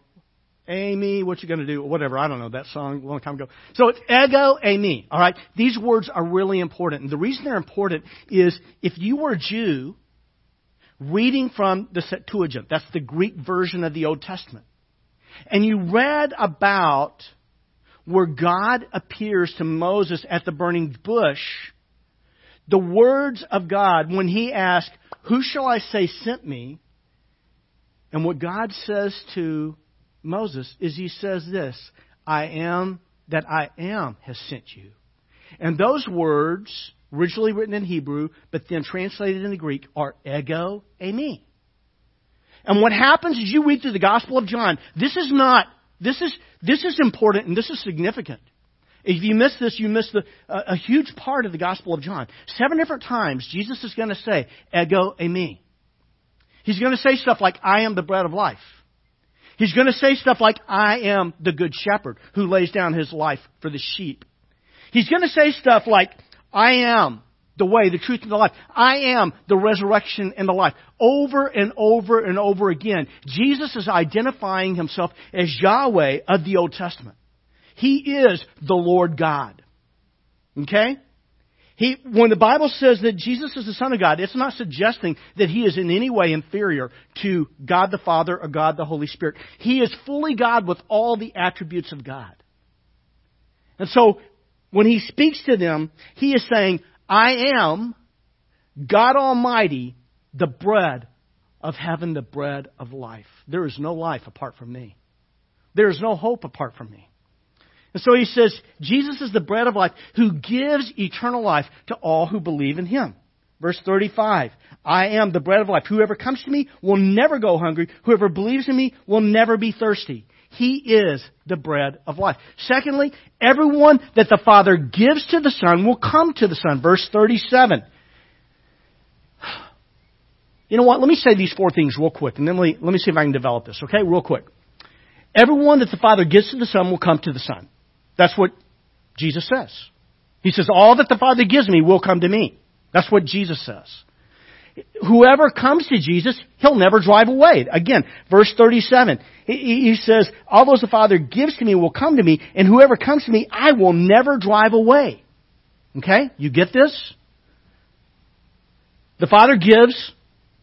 Amy, what you gonna do? Whatever, I don't know that song a long time ago. So it's ego, eimi. All right, these words are really important, and the reason they're important is if you were a Jew reading from the Septuagint, that's the Greek version of the Old Testament, and you read about where God appears to Moses at the burning bush, the words of God, when he asked, Who shall I say sent me? And what God says to Moses is He says this I am that I am has sent you. And those words, originally written in Hebrew, but then translated into Greek, are ego, eimi. And what happens is you read through the Gospel of John, this is not this is, this is important and this is significant. If you miss this, you miss the, uh, a huge part of the Gospel of John. Seven different times, Jesus is going to say, ego eimi. He's going to say stuff like, I am the bread of life. He's going to say stuff like, I am the good shepherd who lays down his life for the sheep. He's going to say stuff like, I am the way, the truth, and the life. I am the resurrection and the life. Over and over and over again, Jesus is identifying himself as Yahweh of the Old Testament. He is the Lord God. Okay? He, when the Bible says that Jesus is the Son of God, it's not suggesting that He is in any way inferior to God the Father or God the Holy Spirit. He is fully God with all the attributes of God. And so, when He speaks to them, He is saying, I am God Almighty, the bread of heaven, the bread of life. There is no life apart from me. There is no hope apart from me. And so he says, Jesus is the bread of life who gives eternal life to all who believe in him. Verse 35, I am the bread of life. Whoever comes to me will never go hungry. Whoever believes in me will never be thirsty. He is the bread of life. Secondly, everyone that the Father gives to the Son will come to the Son. Verse 37. You know what? Let me say these four things real quick, and then let me, let me see if I can develop this, okay? Real quick. Everyone that the Father gives to the Son will come to the Son. That's what Jesus says. He says, All that the Father gives me will come to me. That's what Jesus says whoever comes to Jesus, he'll never drive away. Again, verse 37, he, says, all those the Father gives to me will come to me, and whoever comes to me, I will never drive away. Okay? You get this? The Father gives,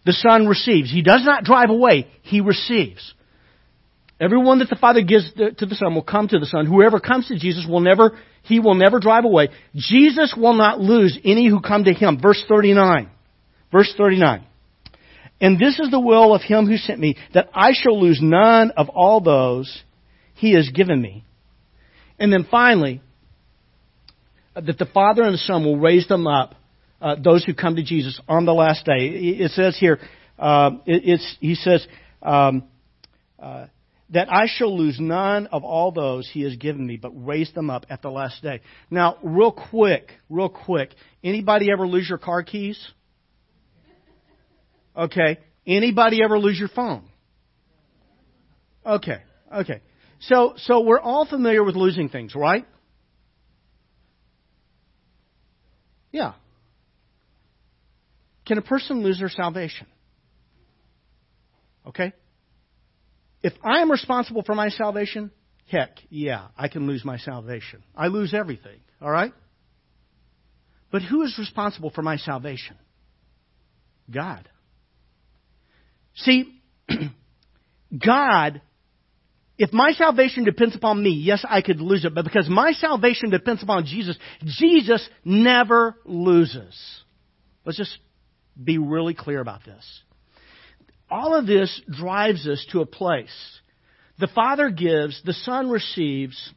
the Son receives. He does not drive away, He receives. Everyone that the Father gives to the Son will come to the Son. Whoever comes to Jesus will never, He will never drive away. Jesus will not lose any who come to him. Verse 39. Verse 39. And this is the will of him who sent me, that I shall lose none of all those he has given me. And then finally, that the Father and the Son will raise them up, uh, those who come to Jesus on the last day. It says here, uh, it, he says, um, uh, that I shall lose none of all those he has given me, but raise them up at the last day. Now, real quick, real quick, anybody ever lose your car keys? Okay. Anybody ever lose your phone? Okay. Okay. So, so we're all familiar with losing things, right? Yeah. Can a person lose their salvation? Okay? If I am responsible for my salvation, heck, yeah, I can lose my salvation. I lose everything, all right? But who is responsible for my salvation? God. See, God, if my salvation depends upon me, yes, I could lose it, but because my salvation depends upon Jesus, Jesus never loses. Let's just be really clear about this. All of this drives us to a place. The Father gives, the Son receives.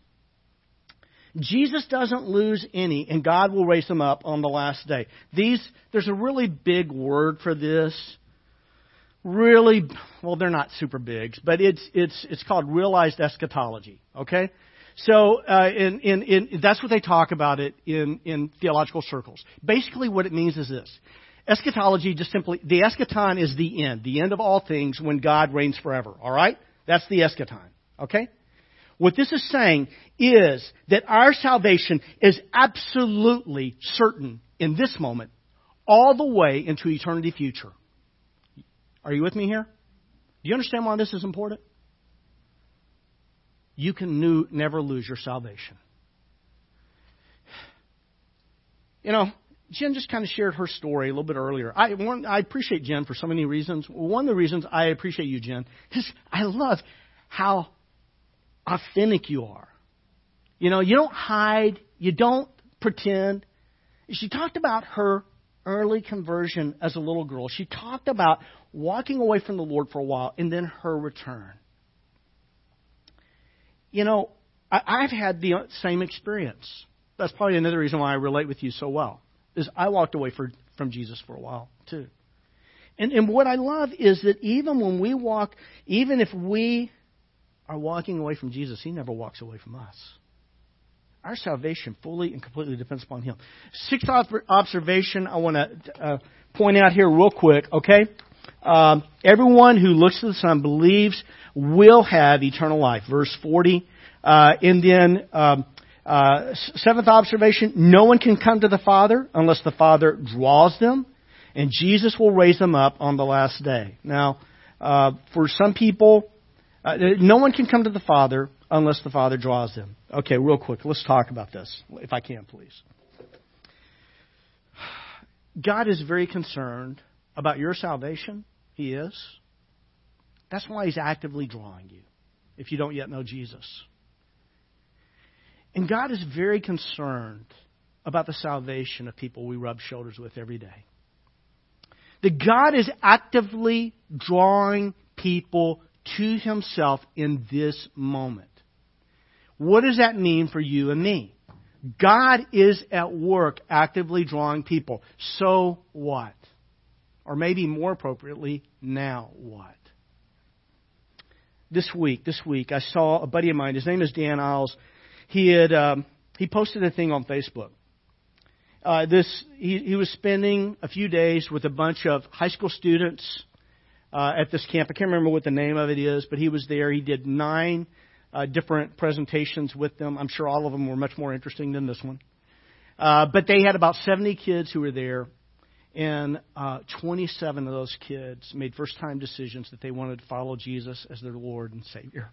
Jesus doesn't lose any, and God will raise them up on the last day. These, there's a really big word for this. Really, well, they're not super big, but it's it's it's called realized eschatology. Okay, so uh, in, in in that's what they talk about it in in theological circles. Basically, what it means is this: Eschatology just simply, the eschaton is the end, the end of all things when God reigns forever. All right? That's the eschaton. Okay? What this is saying is that our salvation is absolutely certain in this moment, all the way into eternity future. Are you with me here? Do you understand why this is important? You can new, never lose your salvation. You know, Jen just kind of shared her story a little bit earlier. I, one, I appreciate Jen for so many reasons. One of the reasons I appreciate you, Jen, is I love how authentic you are. You know, you don't hide, you don't pretend. She talked about her early conversion as a little girl. She talked about walking away from the Lord for a while and then her return. You know, I, I've had the same experience. That's probably another reason why I relate with you so well is I walked away for, from Jesus for a while too. And, and what I love is that even when we walk, even if we are walking away from Jesus, He never walks away from us. Our salvation fully and completely depends upon Him. Sixth observation I want to uh, point out here real quick, okay? Um, everyone who looks to the Son believes will have eternal life. Verse 40. Uh, and then um, uh, seventh observation, no one can come to the Father unless the Father draws them, and Jesus will raise them up on the last day. Now, uh, for some people, uh, no one can come to the Father unless the Father draws them. Okay, real quick, let's talk about this, if I can, please. God is very concerned about your salvation. He is. That's why He's actively drawing you, if you don't yet know Jesus. And God is very concerned about the salvation of people we rub shoulders with every day. That God is actively drawing people to Himself in this moment. What does that mean for you and me? God is at work actively drawing people. So what? Or maybe more appropriately, now what? This week, this week, I saw a buddy of mine, his name is Dan Isles he had um, he posted a thing on Facebook. Uh, this he, he was spending a few days with a bunch of high school students uh, at this camp. I can't remember what the name of it is, but he was there. He did nine uh, different presentations with them. I'm sure all of them were much more interesting than this one. Uh, but they had about 70 kids who were there, and uh, 27 of those kids made first time decisions that they wanted to follow Jesus as their Lord and Savior.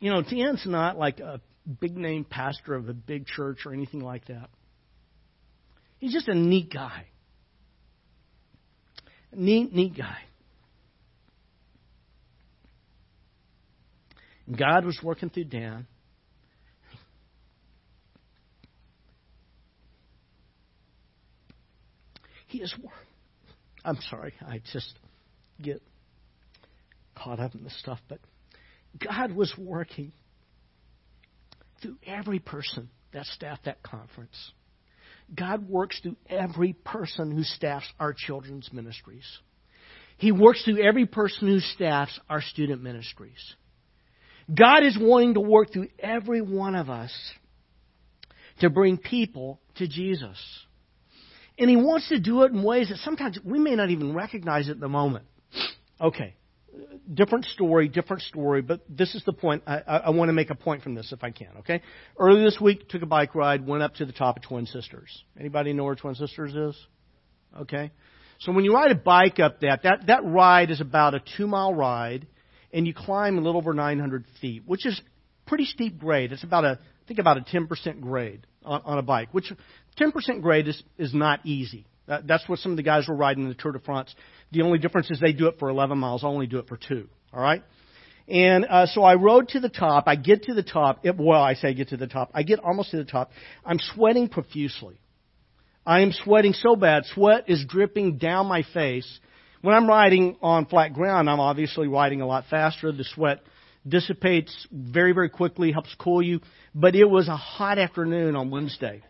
You know, Dan's not like a big name pastor of a big church or anything like that. He's just a neat guy. Neat, neat guy. God was working through Dan. He is. I'm sorry, I just get caught up in this stuff, but God was working through every person that staffed that conference. God works through every person who staffs our children's ministries. He works through every person who staffs our student ministries. God is wanting to work through every one of us to bring people to Jesus. And He wants to do it in ways that sometimes we may not even recognize at the moment. Okay, different story, different story, but this is the point. I, I, I want to make a point from this if I can, okay? Earlier this week, took a bike ride, went up to the top of Twin Sisters. Anybody know where Twin Sisters is? Okay? So when you ride a bike up that, that, that ride is about a two mile ride, and you climb a little over 900 feet, which is pretty steep grade. It's about a, I think about a 10% grade on, on a bike, which 10% grade is, is not easy. That, that's what some of the guys were riding in the Tour de France. The only difference is they do it for 11 miles. I only do it for two. All right. And uh, so I rode to the top. I get to the top. It, well, I say get to the top. I get almost to the top. I'm sweating profusely. I am sweating so bad. Sweat is dripping down my face. When I'm riding on flat ground, I'm obviously riding a lot faster. The sweat dissipates very, very quickly, helps cool you. But it was a hot afternoon on Wednesday.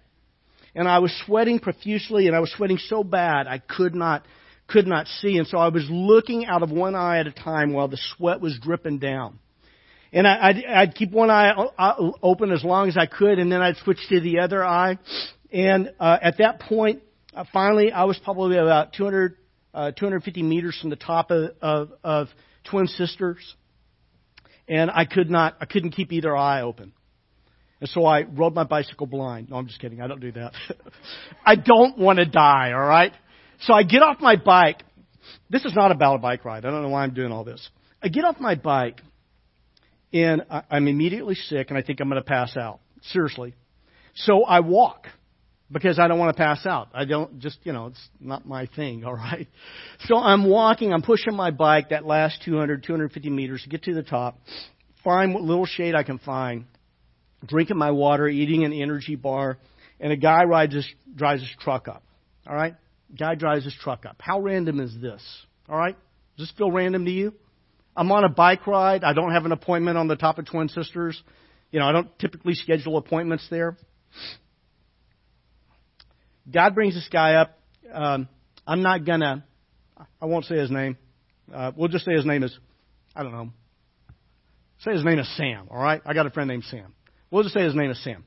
And I was sweating profusely and I was sweating so bad I could not could not see. And so I was looking out of one eye at a time while the sweat was dripping down. And I, I'd, I'd keep one eye open as long as I could, and then I'd switch to the other eye. And uh, at that point, uh, finally, I was probably about 200, uh, 250 meters from the top of, of, of Twin Sisters, and I could not, I couldn't keep either eye open. And so I rode my bicycle blind. No, I'm just kidding. I don't do that. I don't want to die, all right? So I get off my bike. This is not about a bike ride. I don't know why I'm doing all this. I get off my bike and I'm immediately sick and I think I'm going to pass out. Seriously. So I walk because I don't want to pass out. I don't just, you know, it's not my thing, all right? So I'm walking, I'm pushing my bike that last 200, 250 meters to get to the top, find what little shade I can find, drinking my water, eating an energy bar, and a guy rides his, drives his truck up, all right? Guy drives his truck up. How random is this? All right? Does this feel random to you? I'm on a bike ride. I don't have an appointment on the top of Twin Sisters. You know, I don't typically schedule appointments there. God brings this guy up. Um, I'm not gonna. I won't say his name. Uh, we'll just say his name is. I don't know. Say his name is Sam. All right. I got a friend named Sam. We'll just say his name is Sam.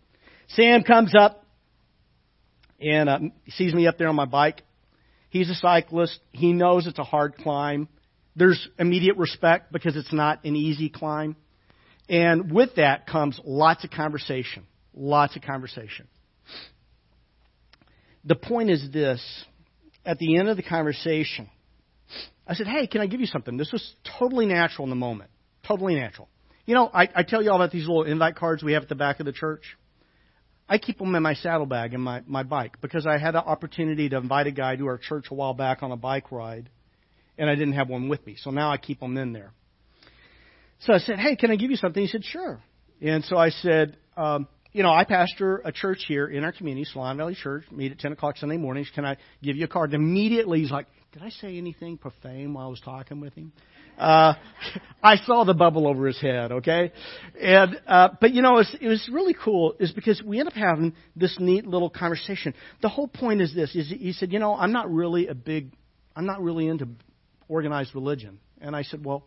Sam comes up and uh, sees me up there on my bike. He's a cyclist. He knows it's a hard climb. There's immediate respect because it's not an easy climb. And with that comes lots of conversation. Lots of conversation. The point is this at the end of the conversation, I said, Hey, can I give you something? This was totally natural in the moment. Totally natural. You know, I, I tell you all about these little invite cards we have at the back of the church. I keep them in my saddlebag in my, my bike because I had an opportunity to invite a guy to our church a while back on a bike ride, and I didn't have one with me. So now I keep them in there. So I said, Hey, can I give you something? He said, Sure. And so I said, um, You know, I pastor a church here in our community, Solano Valley Church, meet at 10 o'clock Sunday mornings. Can I give you a card? And immediately he's like, Did I say anything profane while I was talking with him? Uh, I saw the bubble over his head, okay? And, uh, but you know, it was, it was really cool is because we ended up having this neat little conversation. The whole point is this, is he said, you know, I'm not really a big, I'm not really into organized religion. And I said, well,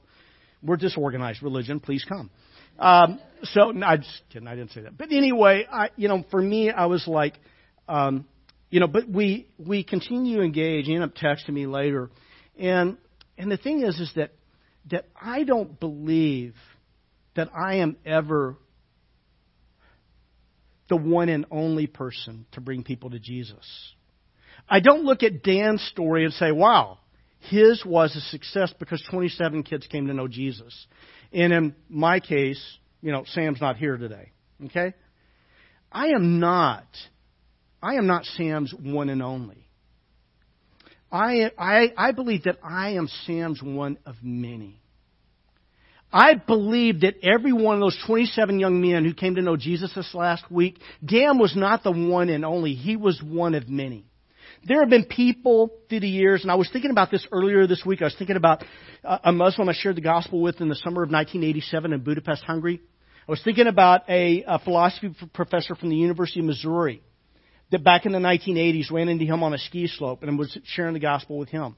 we're disorganized religion, please come. Um, so, no, I just kidding, I didn't say that. But anyway, I, you know, for me, I was like, um, you know, but we, we continue to engage. He ended up texting me later. And, and the thing is, is that that I don't believe that I am ever the one and only person to bring people to Jesus. I don't look at Dan's story and say, wow, his was a success because 27 kids came to know Jesus. And in my case, you know, Sam's not here today. Okay? I am not, I am not Sam's one and only. I, I, I believe that I am Sam's one of many. I believe that every one of those 27 young men who came to know Jesus this last week, Dan was not the one and only. He was one of many. There have been people through the years, and I was thinking about this earlier this week. I was thinking about a Muslim I shared the gospel with in the summer of 1987 in Budapest, Hungary. I was thinking about a, a philosophy professor from the University of Missouri that back in the 1980s ran into him on a ski slope and was sharing the gospel with him.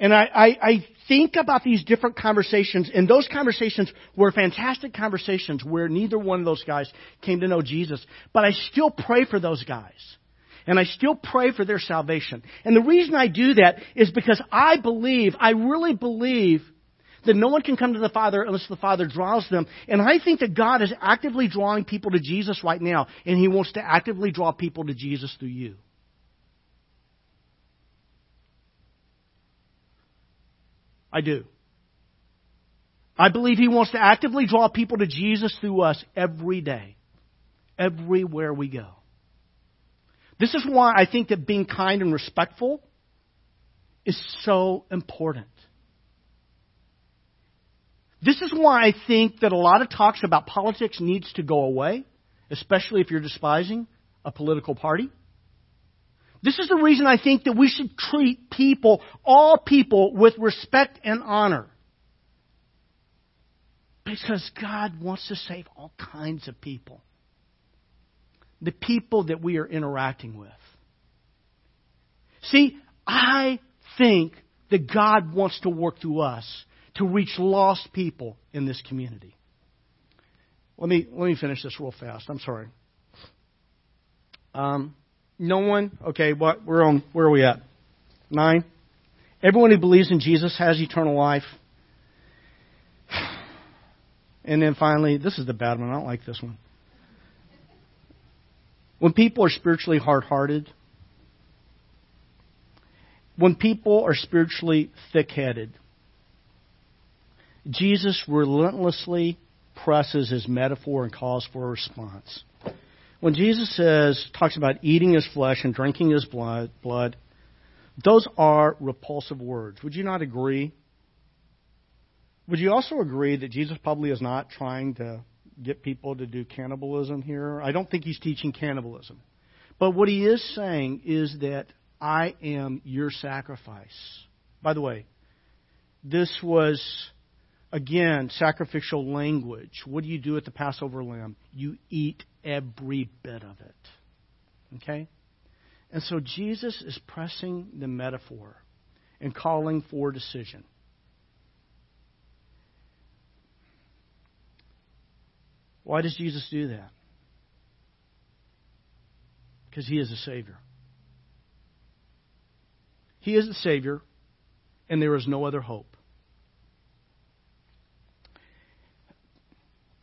And I, I, I think about these different conversations, and those conversations were fantastic conversations where neither one of those guys came to know Jesus. But I still pray for those guys. And I still pray for their salvation. And the reason I do that is because I believe, I really believe that no one can come to the Father unless the Father draws them. And I think that God is actively drawing people to Jesus right now, and He wants to actively draw people to Jesus through you. I do. I believe He wants to actively draw people to Jesus through us every day, everywhere we go. This is why I think that being kind and respectful is so important. This is why I think that a lot of talks about politics needs to go away, especially if you're despising a political party. This is the reason I think that we should treat people, all people, with respect and honor. Because God wants to save all kinds of people. The people that we are interacting with. See, I think that God wants to work through us to reach lost people in this community. Let me, let me finish this real fast. I'm sorry. Um, no one? Okay, what? We're on, where are we at? Nine? Everyone who believes in Jesus has eternal life. And then finally, this is the bad one. I don't like this one. When people are spiritually hard hearted, when people are spiritually thick headed, Jesus relentlessly presses his metaphor and calls for a response. When Jesus says, talks about eating his flesh and drinking his blood, blood, those are repulsive words. Would you not agree? Would you also agree that Jesus probably is not trying to get people to do cannibalism here? I don't think he's teaching cannibalism. But what he is saying is that I am your sacrifice. By the way, this was Again, sacrificial language. What do you do with the Passover lamb? You eat every bit of it. Okay? And so Jesus is pressing the metaphor and calling for decision. Why does Jesus do that? Because he is a Savior. He is the Savior, and there is no other hope.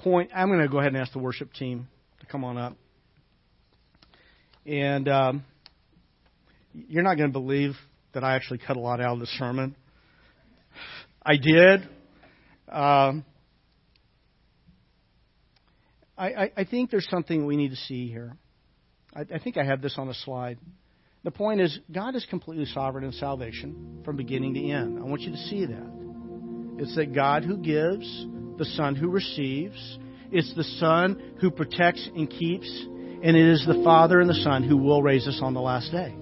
Point, I'm going to go ahead and ask the worship team to come on up. And um, you're not going to believe that I actually cut a lot out of the sermon. I did. Um, I, I, I think there's something we need to see here. I, I think I have this on a slide. The point is, God is completely sovereign in salvation from beginning to end. I want you to see that. It's that God who gives, the Son who receives. It's the Son who protects and keeps. And it is the Father and the Son who will raise us on the last day.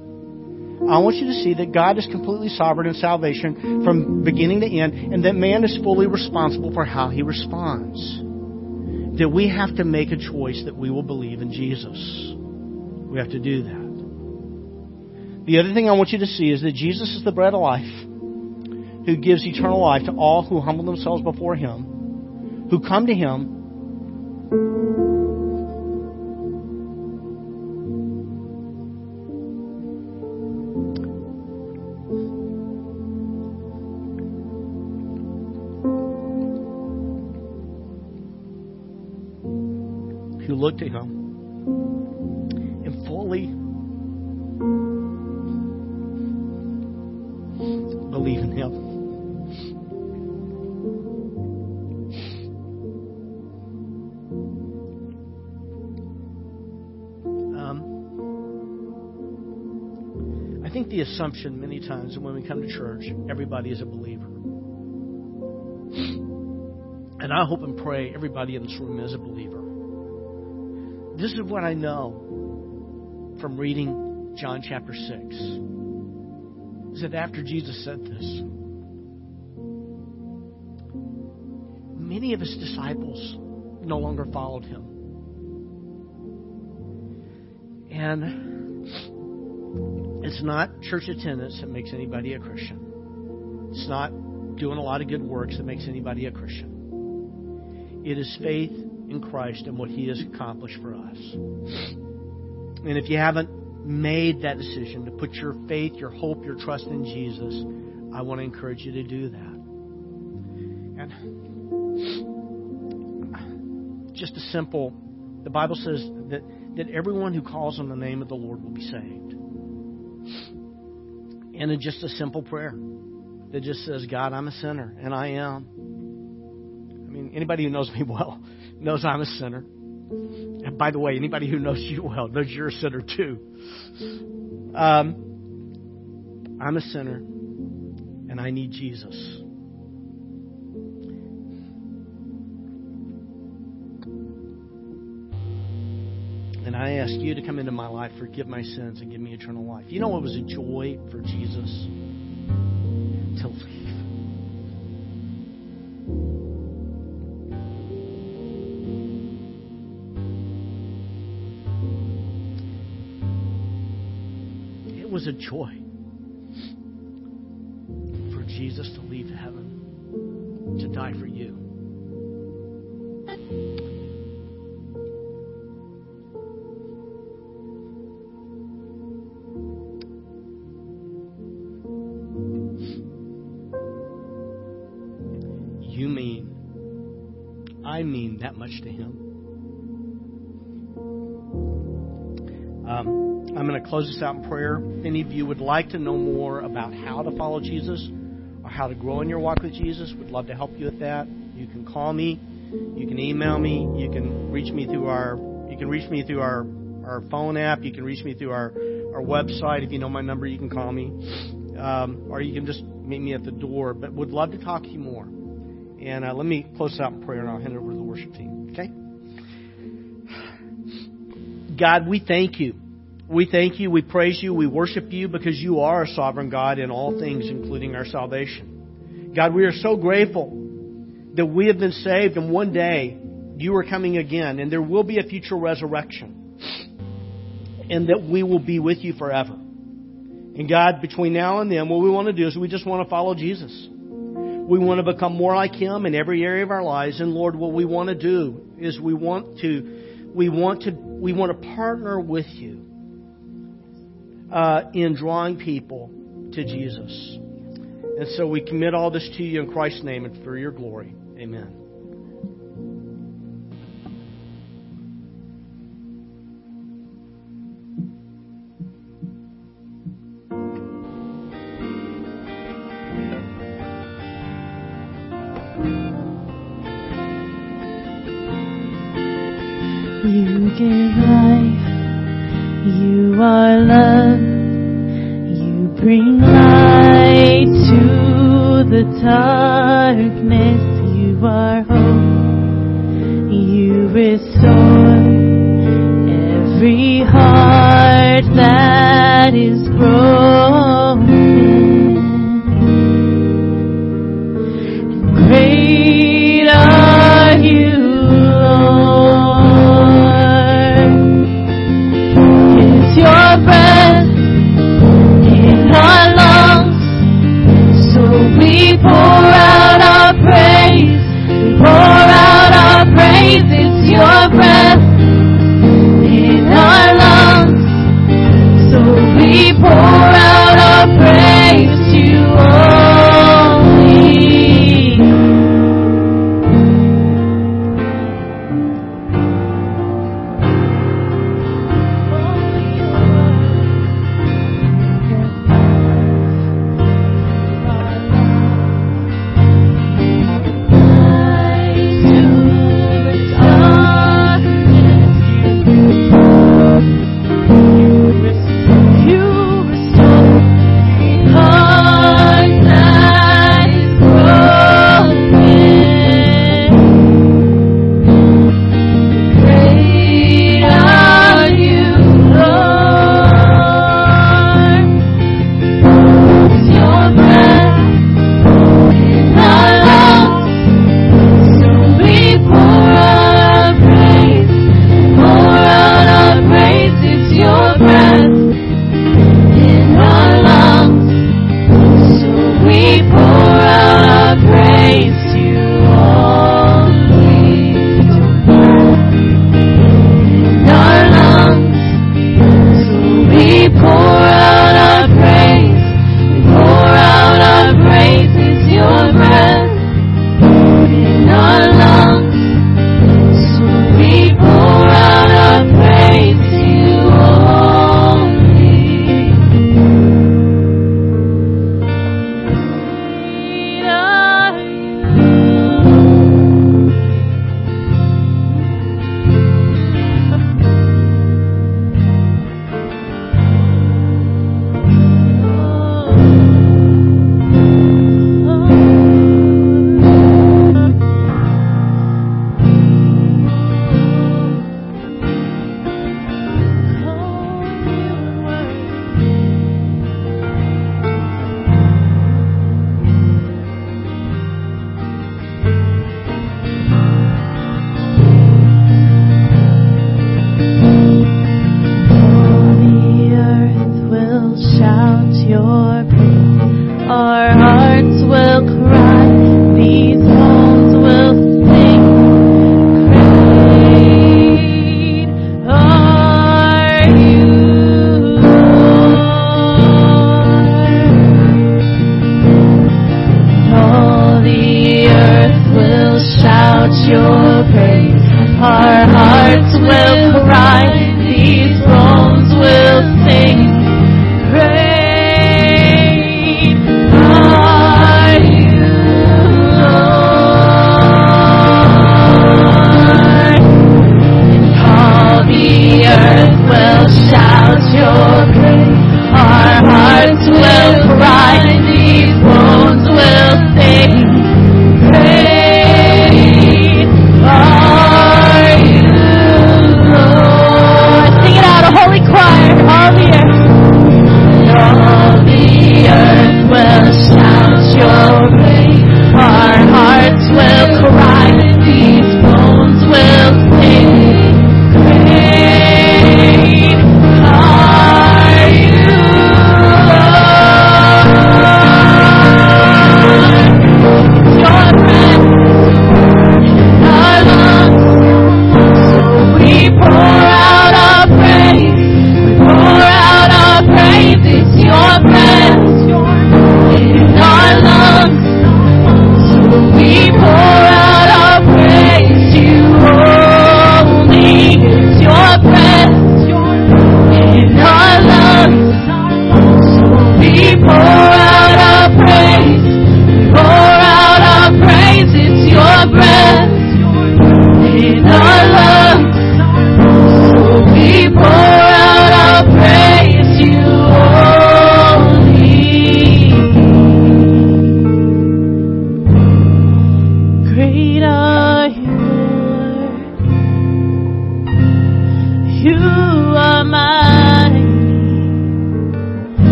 I want you to see that God is completely sovereign in salvation from beginning to end, and that man is fully responsible for how he responds. That we have to make a choice that we will believe in Jesus. We have to do that. The other thing I want you to see is that Jesus is the bread of life who gives eternal life to all who humble themselves before him who come to Him who look to Him assumption many times when we come to church, everybody is a believer. And I hope and pray everybody in this room is a believer. This is what I know from reading John chapter 6. Is that after Jesus said this, many of his disciples no longer followed him. And it's not church attendance that makes anybody a Christian. It's not doing a lot of good works that makes anybody a Christian. It is faith in Christ and what He has accomplished for us. And if you haven't made that decision to put your faith, your hope, your trust in Jesus, I want to encourage you to do that. And just a simple, the Bible says that, that everyone who calls on the name of the Lord will be saved. And it's just a simple prayer that just says, God, I'm a sinner, and I am. I mean, anybody who knows me well knows I'm a sinner. And by the way, anybody who knows you well knows you're a sinner too. Um, I'm a sinner, and I need Jesus. And I ask you to come into my life, forgive my sins, and give me eternal life. You know it was a joy for Jesus? to leave. It was a joy for Jesus to leave heaven to die for you. you close this out in prayer. If any of you would like to know more about how to follow Jesus or how to grow in your walk with Jesus, We'd love to help you with that. You can call me, you can email me, you can reach me through our you can reach me through our our phone app, you can reach me through our our website. If you know my number, you can call me, um, or you can just meet me at the door. But would love to talk to you more. And uh, let me close out in prayer and I'll hand it over to the worship team. Okay? God, we thank you. We thank you, we praise you, we worship you because you are a sovereign God in all things, including our salvation. God, we are so grateful that we have been saved and one day you are coming again and there will be a future resurrection and that we will be with you forever. And God, between now and then, what we want to do is we just want to follow Jesus. We want to become more like Him in every area of our lives. And Lord, what we want to do is we want to, we want to, we want to partner with you uh, in drawing people to Jesus. And so we commit all this to you in Christ's name and for your glory. Amen.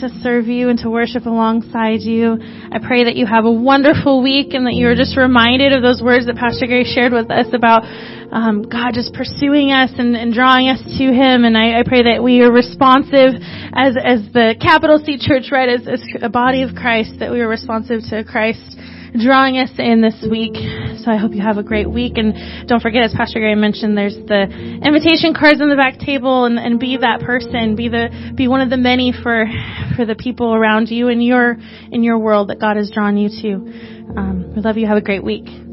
To serve you and to worship alongside you. I pray that you have a wonderful week and that you are just reminded of those words that Pastor Gary shared with us about um, God just pursuing us and, and drawing us to Him. And I, I pray that we are responsive as as the capital C Church, right, as, as a body of Christ, that we are responsive to Christ drawing us in this week. So I hope you have a great week. And don't forget, as Pastor Gary mentioned, there's the invitation cards on the back table and, and be that person. Be the, be one of the many for, for the people around you in your, in your world that God has drawn you to. Um, we love you. Have a great week.